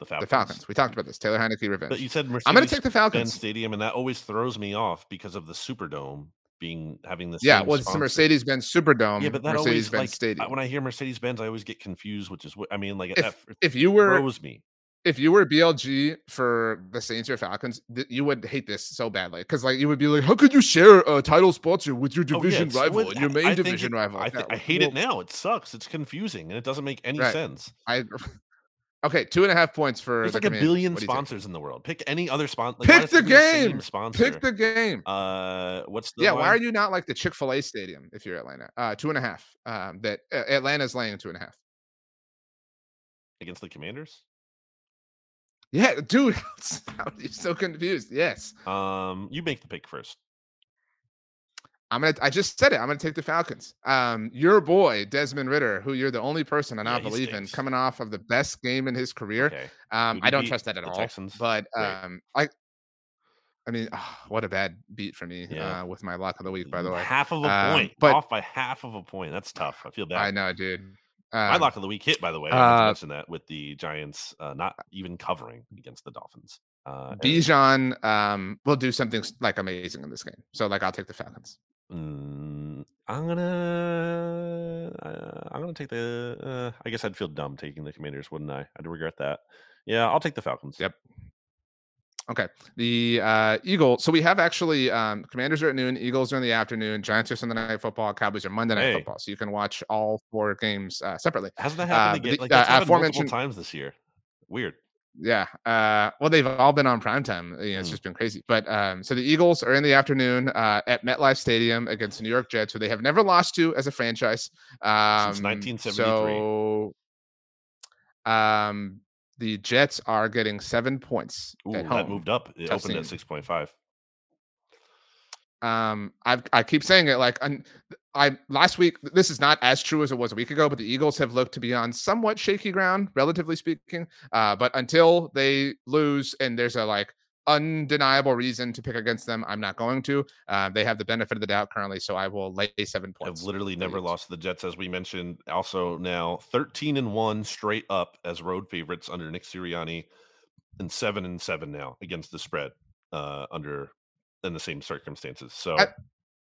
Speaker 3: The Falcons.
Speaker 2: The Falcons. We talked about this. Taylor Heinicke revenge.
Speaker 3: But you said Mercedes
Speaker 2: I'm going to take the
Speaker 3: Benz
Speaker 2: Falcons.
Speaker 3: Stadium, and that always throws me off because of the Superdome being having this.
Speaker 2: Yeah, well, it's the. Mercedes-Benz Superdome.
Speaker 3: Yeah, but that always
Speaker 2: Mercedes-Benz
Speaker 3: like
Speaker 2: Stadium.
Speaker 3: When I hear Mercedes Benz, I always get confused, which is what I mean. Like
Speaker 2: If-
Speaker 3: that
Speaker 2: if you were
Speaker 3: throws me.
Speaker 2: if you were BLG for the Saints or Falcons, th- you would hate this so badly because like you would be like, how could you share a title sponsor with your
Speaker 3: Oh, yeah,
Speaker 2: division rival
Speaker 3: well,
Speaker 2: and your main
Speaker 3: I
Speaker 2: division
Speaker 3: it-
Speaker 2: rival?
Speaker 3: I, thi-
Speaker 2: that?
Speaker 3: I hate it now. It sucks. It's confusing and it doesn't make any
Speaker 2: Right.
Speaker 3: sense.
Speaker 2: I okay, two and a half points for
Speaker 3: There's
Speaker 2: the
Speaker 3: like a
Speaker 2: Commanders.
Speaker 3: billion
Speaker 2: What do you think?
Speaker 3: sponsors in the world. Pick any other sponsor.
Speaker 2: Pick the game!
Speaker 3: Sponsor.
Speaker 2: Pick the game.
Speaker 3: Uh, what's the
Speaker 2: yeah, why are you not like the Chick Fil A Stadium if you're Atlanta? Uh, two and a half. Um, that uh, Atlanta's laying two and a half.
Speaker 3: against the Commanders?
Speaker 2: Yeah, dude, you're so confused. Yes,
Speaker 3: Um, you make the pick first.
Speaker 2: I'm gonna. I just said it. I'm gonna take the Falcons. Um, your boy Desmond Ridder, who you're the only person I not
Speaker 3: he
Speaker 2: believe in, coming off of the best game in his career.
Speaker 3: Okay.
Speaker 2: Um, I don't trust that at all.
Speaker 3: Texans?
Speaker 2: But
Speaker 3: Right.
Speaker 2: um, I, I mean, ah, what a bad beat for me
Speaker 3: Yeah.
Speaker 2: uh, with my lock of the week. By the way,
Speaker 3: half of a
Speaker 2: Um,
Speaker 3: point,
Speaker 2: but-
Speaker 3: off by half of a point. That's tough. I feel bad.
Speaker 2: I know, dude.
Speaker 3: My
Speaker 2: Um,
Speaker 3: lock of the week hit, by the way. I
Speaker 4: uh,
Speaker 3: mention that with the Giants uh, not even covering against the Dolphins. Uh,
Speaker 2: Bijan um, will do something like amazing in this game. So like, I'll take the Falcons.
Speaker 3: Mm, I'm gonna. Uh, I'm gonna take the. Uh, I guess I'd feel dumb taking the Commanders, wouldn't I? I'd regret that. Yeah, I'll take the Falcons.
Speaker 2: Yep. Okay. The uh, Eagle. So we have actually um, Commanders are at noon, Eagles are in the afternoon, Giants are Sunday night football, Cowboys are Monday night
Speaker 3: Hey.
Speaker 2: football. So you can watch all four games uh, separately.
Speaker 3: Hasn't that
Speaker 2: Uh,
Speaker 3: happened
Speaker 2: but
Speaker 3: again?
Speaker 2: the-
Speaker 3: Like
Speaker 2: uh,
Speaker 3: multiple times this year. Weird.
Speaker 2: Yeah. Uh, well, they've all been on primetime. You know, it's
Speaker 3: Mm.
Speaker 2: just been crazy. But um, so the Eagles are in the afternoon uh, at MetLife Stadium against the New York Jets, who they have never lost to as a franchise um,
Speaker 3: 1973.
Speaker 2: So, um, the Jets are getting seven points
Speaker 3: Ooh,
Speaker 2: at
Speaker 3: that moved up. It
Speaker 2: Tough
Speaker 3: opened at six point five.
Speaker 2: Um, I I keep saying it like un- I last week. This is not as true as it was a week ago, but the Eagles have looked to be on somewhat shaky ground, relatively speaking. Uh, but until they lose and there's a like undeniable reason to pick against them, I'm not going to. Uh, they have the benefit of the doubt currently, so I will lay seven points.
Speaker 3: I've
Speaker 2: literally
Speaker 3: never lost to the Jets, as we mentioned. Also now thirteen and one straight up as road favorites under Nick Sirianni, and seven and seven now against the spread uh, under in the same circumstances. So
Speaker 2: I-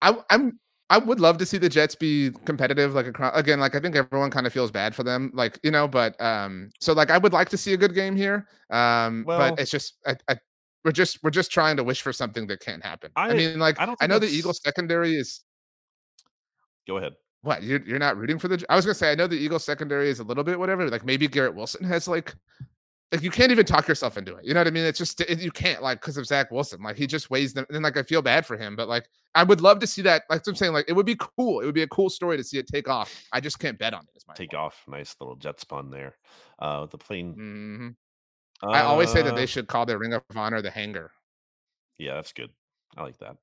Speaker 2: I, I'm. I would love to see the Jets be competitive. Like again, like I think everyone kind of feels bad for them, like you know. But um, so like I would like to see a good game here. Um,
Speaker 3: Well-
Speaker 2: but it's just I, I, we're just we're just trying to wish for something that can't happen. I,
Speaker 3: I-
Speaker 2: mean, like
Speaker 3: I
Speaker 2: I, know the
Speaker 3: that's-
Speaker 2: Eagles secondary is
Speaker 3: go ahead.
Speaker 2: what you're you're not rooting for the. I was gonna say I know the Eagles secondary is a little bit whatever. Like maybe Garrett Wilson has like. Like you can't even talk yourself into it. You know what I mean? It's just it, you can't like because of Zach Wilson. Like he just weighs them, and like I feel bad for him. But like I would love to see that. Like I'm saying, like it would be cool. It would be a cool story to see it take off. I just can't bet on it. Is my
Speaker 3: Take off. Nice little jet spun there. Uh, with the plane.
Speaker 2: hmm I always say that
Speaker 3: Uh,
Speaker 2: they should call their Ring of Honor the Hangar.
Speaker 3: Yeah, that's good. I like that.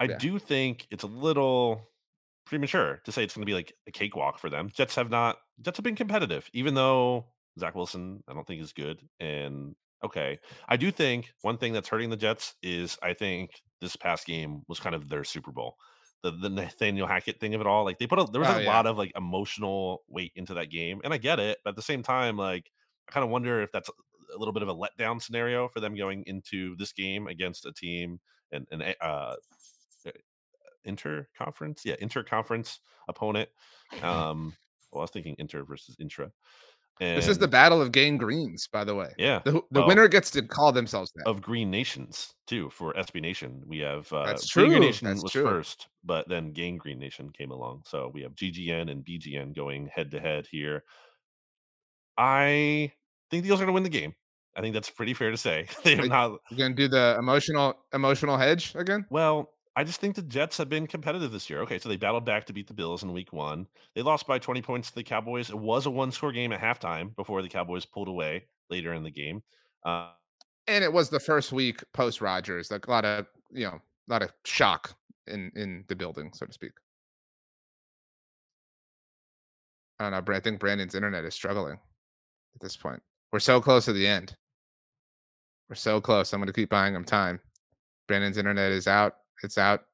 Speaker 3: I
Speaker 2: Yeah.
Speaker 3: do think it's a little premature to say it's going to be like a cakewalk for them. Jets have not. Jets have been competitive, even though Zach Wilson I don't think is good. And okay, I do think one thing that's hurting the Jets is I think this past game was kind of their Super Bowl. The the Nathaniel Hackett thing of it all, like they put a there was
Speaker 2: Oh,
Speaker 3: a
Speaker 2: yeah.
Speaker 3: lot of like emotional weight into that game, and I get it. But at the same time, like I kind of wonder if that's a- a little bit of a letdown scenario for them going into this game against a team and an uh, uh, inter conference, yeah, inter conference opponent. Um, well, I was thinking inter versus intra. And
Speaker 2: This is the battle of Gang Greens, by the way.
Speaker 3: yeah
Speaker 2: The, the winner gets to call themselves that.
Speaker 3: of Green Nations too for SB Nation. We have uh,
Speaker 2: That's
Speaker 3: Green Nation
Speaker 2: that's
Speaker 3: was
Speaker 2: true.
Speaker 3: first, but then Gang Green Nation came along. So we have GGN and BGN going head to head here. I think the Eagles are going to win the game. I think that's pretty fair to say. they have not.
Speaker 2: You're gonna do the emotional emotional hedge again?
Speaker 3: Well, I just think the Jets have been competitive this year. Okay, so they battled back to beat the Bills in Week One. They lost by 20 points to the Cowboys. It was a one-score game at halftime before the Cowboys pulled away later in the game. Uh,
Speaker 2: And it was the first week post Rodgers. Like a lot of you know, a lot of shock in in the building, so to speak. I don't know, I think Brandon's internet is struggling. at this point. We're so close to the end. We're so close. I'm going to keep buying him time. Brandon's internet is out. It's out.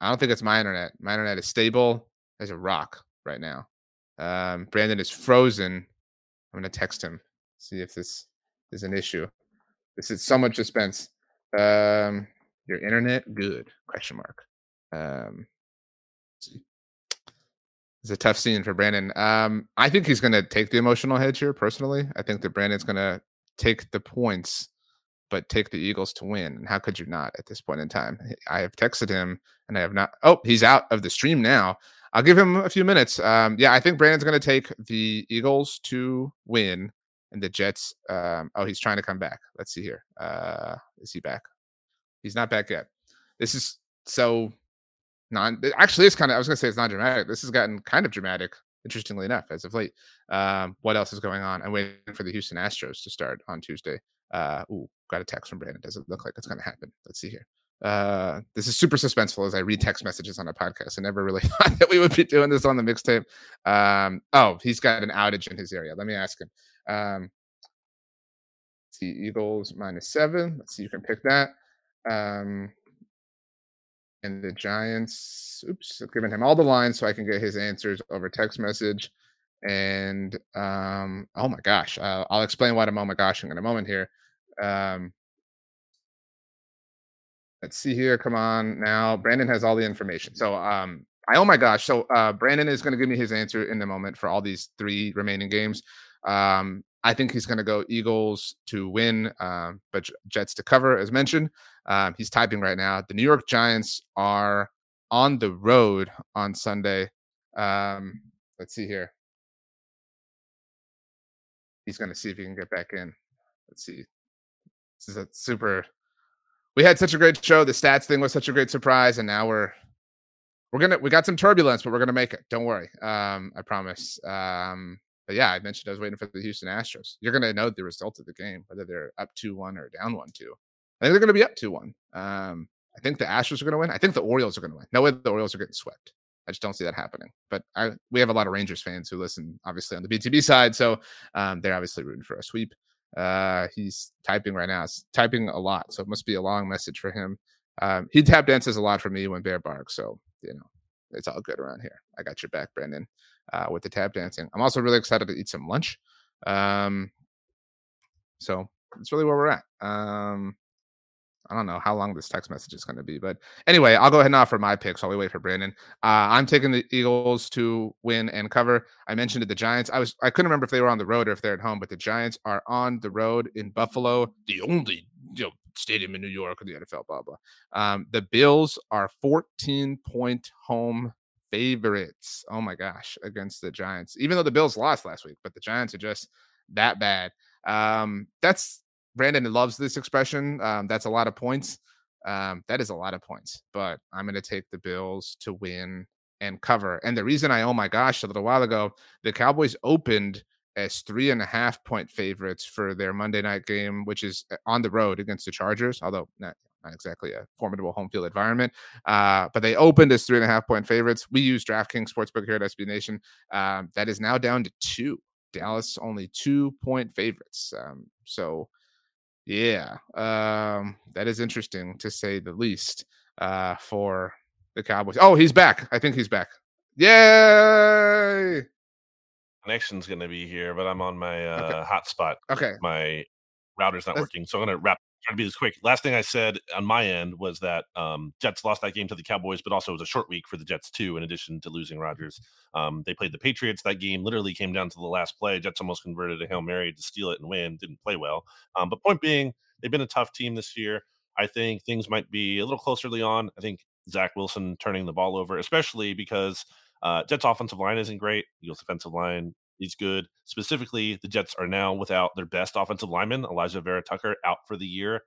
Speaker 2: I don't think it's my internet. My internet is stable as a rock right now. Um, Brandon is frozen. I'm to text him, see if this is an issue. This is so much suspense. Um, your internet good? Question mark. Um, it's a tough scene for Brandon. Um, I think he's going to take the emotional hedge here. Personally, I think that Brandon's going to take the points, but take the Eagles to win. And how could you not at this point in time? I have texted him, and I have not. Oh, he's out of the stream now. I'll give him a few minutes. Um, yeah, I think Brandon's going to take the Eagles to win, and the Jets. Um, oh, he's trying to come back. Let's see here. Uh, is he back? He's not back yet. This is so non. Actually, it's kind of. I was going to say it's not dramatic. This has gotten kind of dramatic. Interestingly enough, as of late. Um, what else is going on? I'm waiting for the Houston Astros to start on Tuesday. Uh, ooh, got a text from Brandon. Does it look like it's going to happen? Let's see here. Uh, this is super suspenseful as I read text messages on a podcast. I never really thought that we would be doing this on the mixtape. Um, oh, he's got an outage in his area. Let me ask him. Um, see, Eagles minus seven. Let's see, you can pick that. Um, and the Giants. Oops, I've given him all the lines so I can get his answers over text message. And um, oh my gosh, uh, I'll explain what I'm oh my gosh in a moment here. Um, let's see here. Come on now. Brandon has all the information. So um, I oh my gosh. So uh, Brandon is going to give me his answer in a moment for all these three remaining games. Um, I think he's going to go Eagles to win, um, but Jets to cover, as mentioned. Um, he's typing right now. The New York Giants are on the road on Sunday. Um, let's see here. He's going to see if he can get back in. Let's see. This is a super. We had such a great show. The stats thing was such a great surprise, and now we're we're gonna we got some turbulence, but we're gonna make it. Don't worry. Um, I promise. Um, but yeah, I mentioned I was waiting for the Houston Astros. You're to know the result of the game, whether they're up 2 1 or down 1 2. I think they're to be up 2 1. Um, I think the Astros are to win. I think the Orioles are to win. No way the Orioles are getting swept. I just don't see that happening. But I, we have a lot of Rangers fans who listen, obviously, on the BTB side. So um, they're obviously rooting for a sweep. Uh, he's typing right now. He's typing a lot. So it must be a long message for him. Um, he tap dances a lot for me when Bear barks. So, you know, it's all good around here. I got your back, Brandon uh, with the tap dancing. I'm also really excited to eat some lunch. Um, so that's really where we're at. Um, I don't know how long this text message is going to be, but anyway, I'll go ahead and offer my picks while we wait for Brandon. Uh, I'm taking the Eagles to win and cover. I mentioned it, the Giants. I was I couldn't remember if they were on the road or if they're at home, but the Giants are on the road in Buffalo, the only you know, stadium in New York in the NFL. Blah blah. Um, the Bills are 14 point home favorites. Oh my gosh, against the Giants. Even though the Bills lost last week, but the Giants are just that bad. Um, that's Brandon loves this expression. Um, that's a lot of points. Um, that is a lot of points, but I'm going to take the Bills to win and cover. And the reason I, oh my gosh, a little while ago, the Cowboys opened as three and a half point favorites for their Monday night game, which is uh, on the road against the Chargers, although not, not exactly a formidable home field environment. Uh, but they opened as three and a half point favorites. We use DraftKings Sportsbook here at SB Nation. Um, that is now down to two. Dallas only two point favorites. Um, so, yeah, um, that is interesting to say the least uh, for the Cowboys. Oh, he's back. I think he's back. Yay!
Speaker 3: Connection's going to be here, but I'm on my uh, hotspot.
Speaker 2: Okay.
Speaker 3: My router's not That's... working, so I'm going to wrap try to be this quick. Last thing I said on my end was that um, Jets lost that game to the Cowboys, but also it was a short week for the Jets too. In addition to losing Rodgers, um, they played the Patriots. That game literally came down to the last play. Jets almost converted a hail mary to steal it and win. Didn't play well. Um, but point being, they've been a tough team this year. I think things might be a little closer early on. I think Zach Wilson turning the ball over, especially because uh, Jets offensive line isn't great. Eagles defensive line is good. Specifically, the Jets are now without their best offensive lineman, Alijah Vera-Tucker, out for the year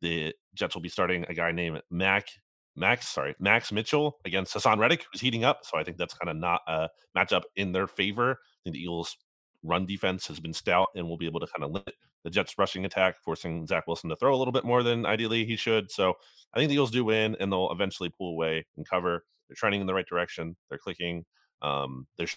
Speaker 3: the Jets will be starting a guy named Mac Max, sorry, Max Mitchell against Haason Reddick, who's heating up. So I think that's kind of not a matchup in their favor. I think the Eagles' run defense has been stout and will be able to kind of limit the Jets' rushing attack, forcing Zach Wilson to throw a little bit more than ideally he should. So I think the Eagles do win, and they'll eventually pull away and cover. They're trending in the right direction. They're clicking. Um, they're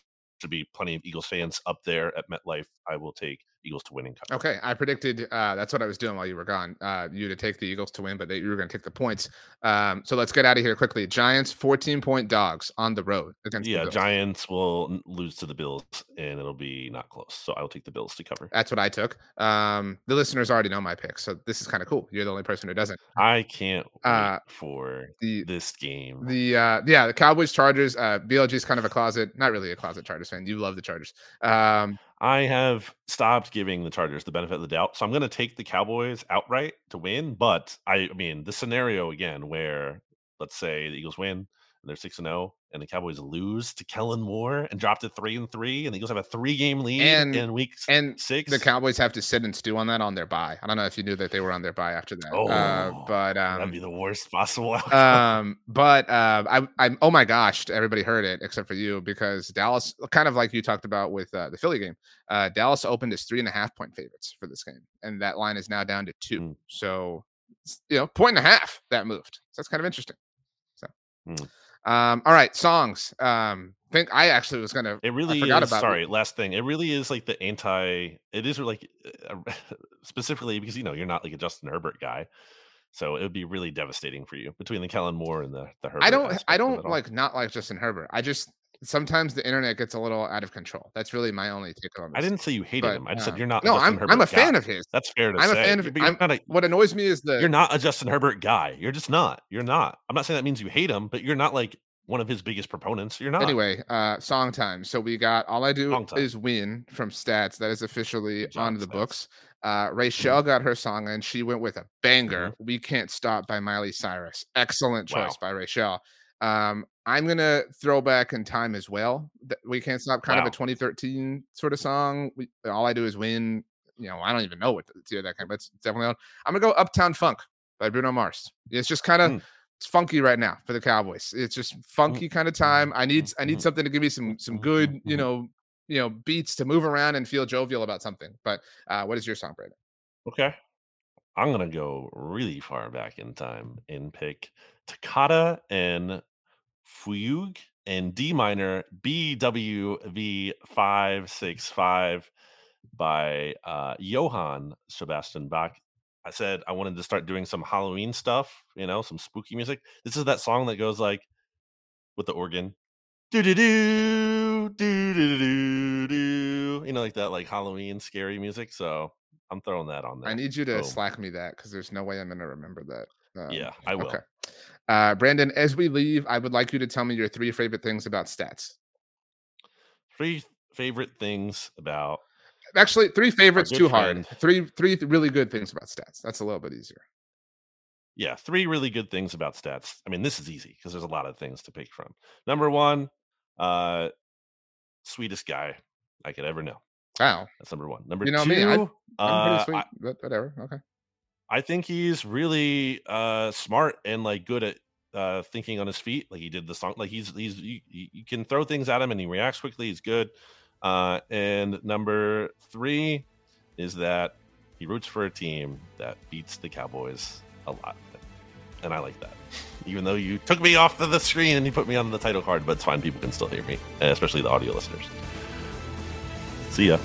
Speaker 3: should be plenty of Eagles fans up there at MetLife. I will take Eagles to win and cover.
Speaker 2: Okay, I predicted uh, that's what I was doing while you were gone. Uh, you to take the Eagles to win, but they, you were going to take the points. Um, so let's get out of here quickly. Giants 14 point dogs on the road against
Speaker 3: Yeah. Giants will lose to the Bills, and it'll be not close. So I will take the Bills to cover.
Speaker 2: That's what I took. Um, the listeners already know my pick, so this is kind of cool. You're the only person who doesn't.
Speaker 3: I can't wait
Speaker 2: Uh,
Speaker 3: for
Speaker 2: The
Speaker 3: this game.
Speaker 2: the uh, yeah, the Cowboys Chargers. Uh, BLG is kind of a closet, not really a closet Chargers fan. You love the Chargers. Um,
Speaker 3: I have stopped giving the Chargers the benefit of the doubt, so I'm going to take the Cowboys outright to win. But I, I mean, the scenario again where let's say the Eagles win and they're six and zero, and the Cowboys lose to Kellen Moore and drop to three and three, and the Eagles have a three game lead
Speaker 2: And-
Speaker 3: in week
Speaker 2: and
Speaker 3: six.
Speaker 2: the Cowboys have to sit and stew on that on their bye. I don't know if you knew that they were on their bye after that.
Speaker 3: oh,
Speaker 2: uh, but
Speaker 3: that'd
Speaker 2: um,
Speaker 3: be the worst possible outcome.
Speaker 2: um but uh i i'm oh my gosh everybody heard it except for you because dallas kind of like you talked about with uh, the philly game uh dallas opened as three and a half point favorites for this game and that line is now down to two
Speaker 3: Mm.
Speaker 2: so you know point and a half that moved so that's kind of interesting so
Speaker 3: Mm.
Speaker 2: Um all right songs um think i actually was gonna
Speaker 3: It really
Speaker 2: forgot
Speaker 3: is.
Speaker 2: about it.
Speaker 3: Sorry, last thing. It really is like the anti. It is like uh, specifically because you know you're not like a Justin Herbert guy, so it would be really devastating for you between the Kellen Moore and the the Herbert.
Speaker 2: i don't i don't like not like justin herbert i just sometimes the internet gets a little out of control that's really my only take on this
Speaker 3: I didn't say you hated
Speaker 2: but,
Speaker 3: him. I just
Speaker 2: uh,
Speaker 3: said you're not.
Speaker 2: no i'm i'm a fan
Speaker 3: guy.
Speaker 2: of his
Speaker 3: That's fair to
Speaker 2: I'm a
Speaker 3: say.
Speaker 2: fan of-
Speaker 3: you're
Speaker 2: I'm-
Speaker 3: not a.
Speaker 2: what annoys me is the
Speaker 3: You're not a Justin Herbert guy. You're just not. You're not. I'm not saying that means you hate him, but you're not like one of his biggest proponents. You're not.
Speaker 2: Anyway, uh, song time. So we got all I do is win from stats. That is officially
Speaker 3: job,
Speaker 2: on the
Speaker 3: Stats. Mm-hmm.
Speaker 2: books. Uh, Rachel got her song and she went with a banger. We can't stop by Miley Cyrus. Excellent choice
Speaker 3: Wow.
Speaker 2: by Rachel. Um, I'm gonna throw back in time as well. That we can't stop. Kind of a 2013 sort of song. We, all I do is win. You know, I don't even know what to do that kind, but it's definitely on. I'm gonna go Uptown Funk by Bruno Mars. It's just kind of
Speaker 3: Mm.
Speaker 2: it's funky right now for the Cowboys. It's just funky kind of time. I need I need
Speaker 3: mhm,
Speaker 2: something to give me some some good, you know, you know, beats to move around and feel jovial about something. But uh what is your song, Brandon?
Speaker 3: Okay. I'm gonna go really far back in time and pick Toccata and Fugue and D minor BWV five six five by uh, Johann Sebastian Bach. I said I wanted to start doing some Halloween stuff, you know, some spooky music. This is that song that goes like with the organ. Do do do do do do do. You know, like that like Halloween scary music. So I'm throwing that on there.
Speaker 2: I need you to
Speaker 3: Boom.
Speaker 2: slack me that because there's no way I'm gonna remember that. Um,
Speaker 3: Yeah, I will.
Speaker 2: Okay. Uh Brandon, as we leave, I would like you to tell me your three favorite things about stats.
Speaker 3: Three favorite things about
Speaker 2: Actually, three favorites too hard.
Speaker 3: friend.
Speaker 2: Three three really good things about stats. That's a little bit easier.
Speaker 3: yeah, three really good things about stats. I mean, this is easy because there's a lot of things to pick from. Number one, uh sweetest guy I could ever know.
Speaker 2: Wow.
Speaker 3: That's number one. Number
Speaker 2: You know
Speaker 3: two,
Speaker 2: me, I- I'm
Speaker 3: uh,
Speaker 2: pretty sweet,
Speaker 3: I,
Speaker 2: but whatever. Okay.
Speaker 3: I think he's really uh smart and like good at uh thinking on his feet like he did the song like he's he's you, can throw things at him and he reacts quickly he's good uh and number three is that he roots for a team that beats the cowboys a lot and i like that even though you took me off of the screen and you put me on the title card but it's fine people can still hear me especially the audio listeners. See ya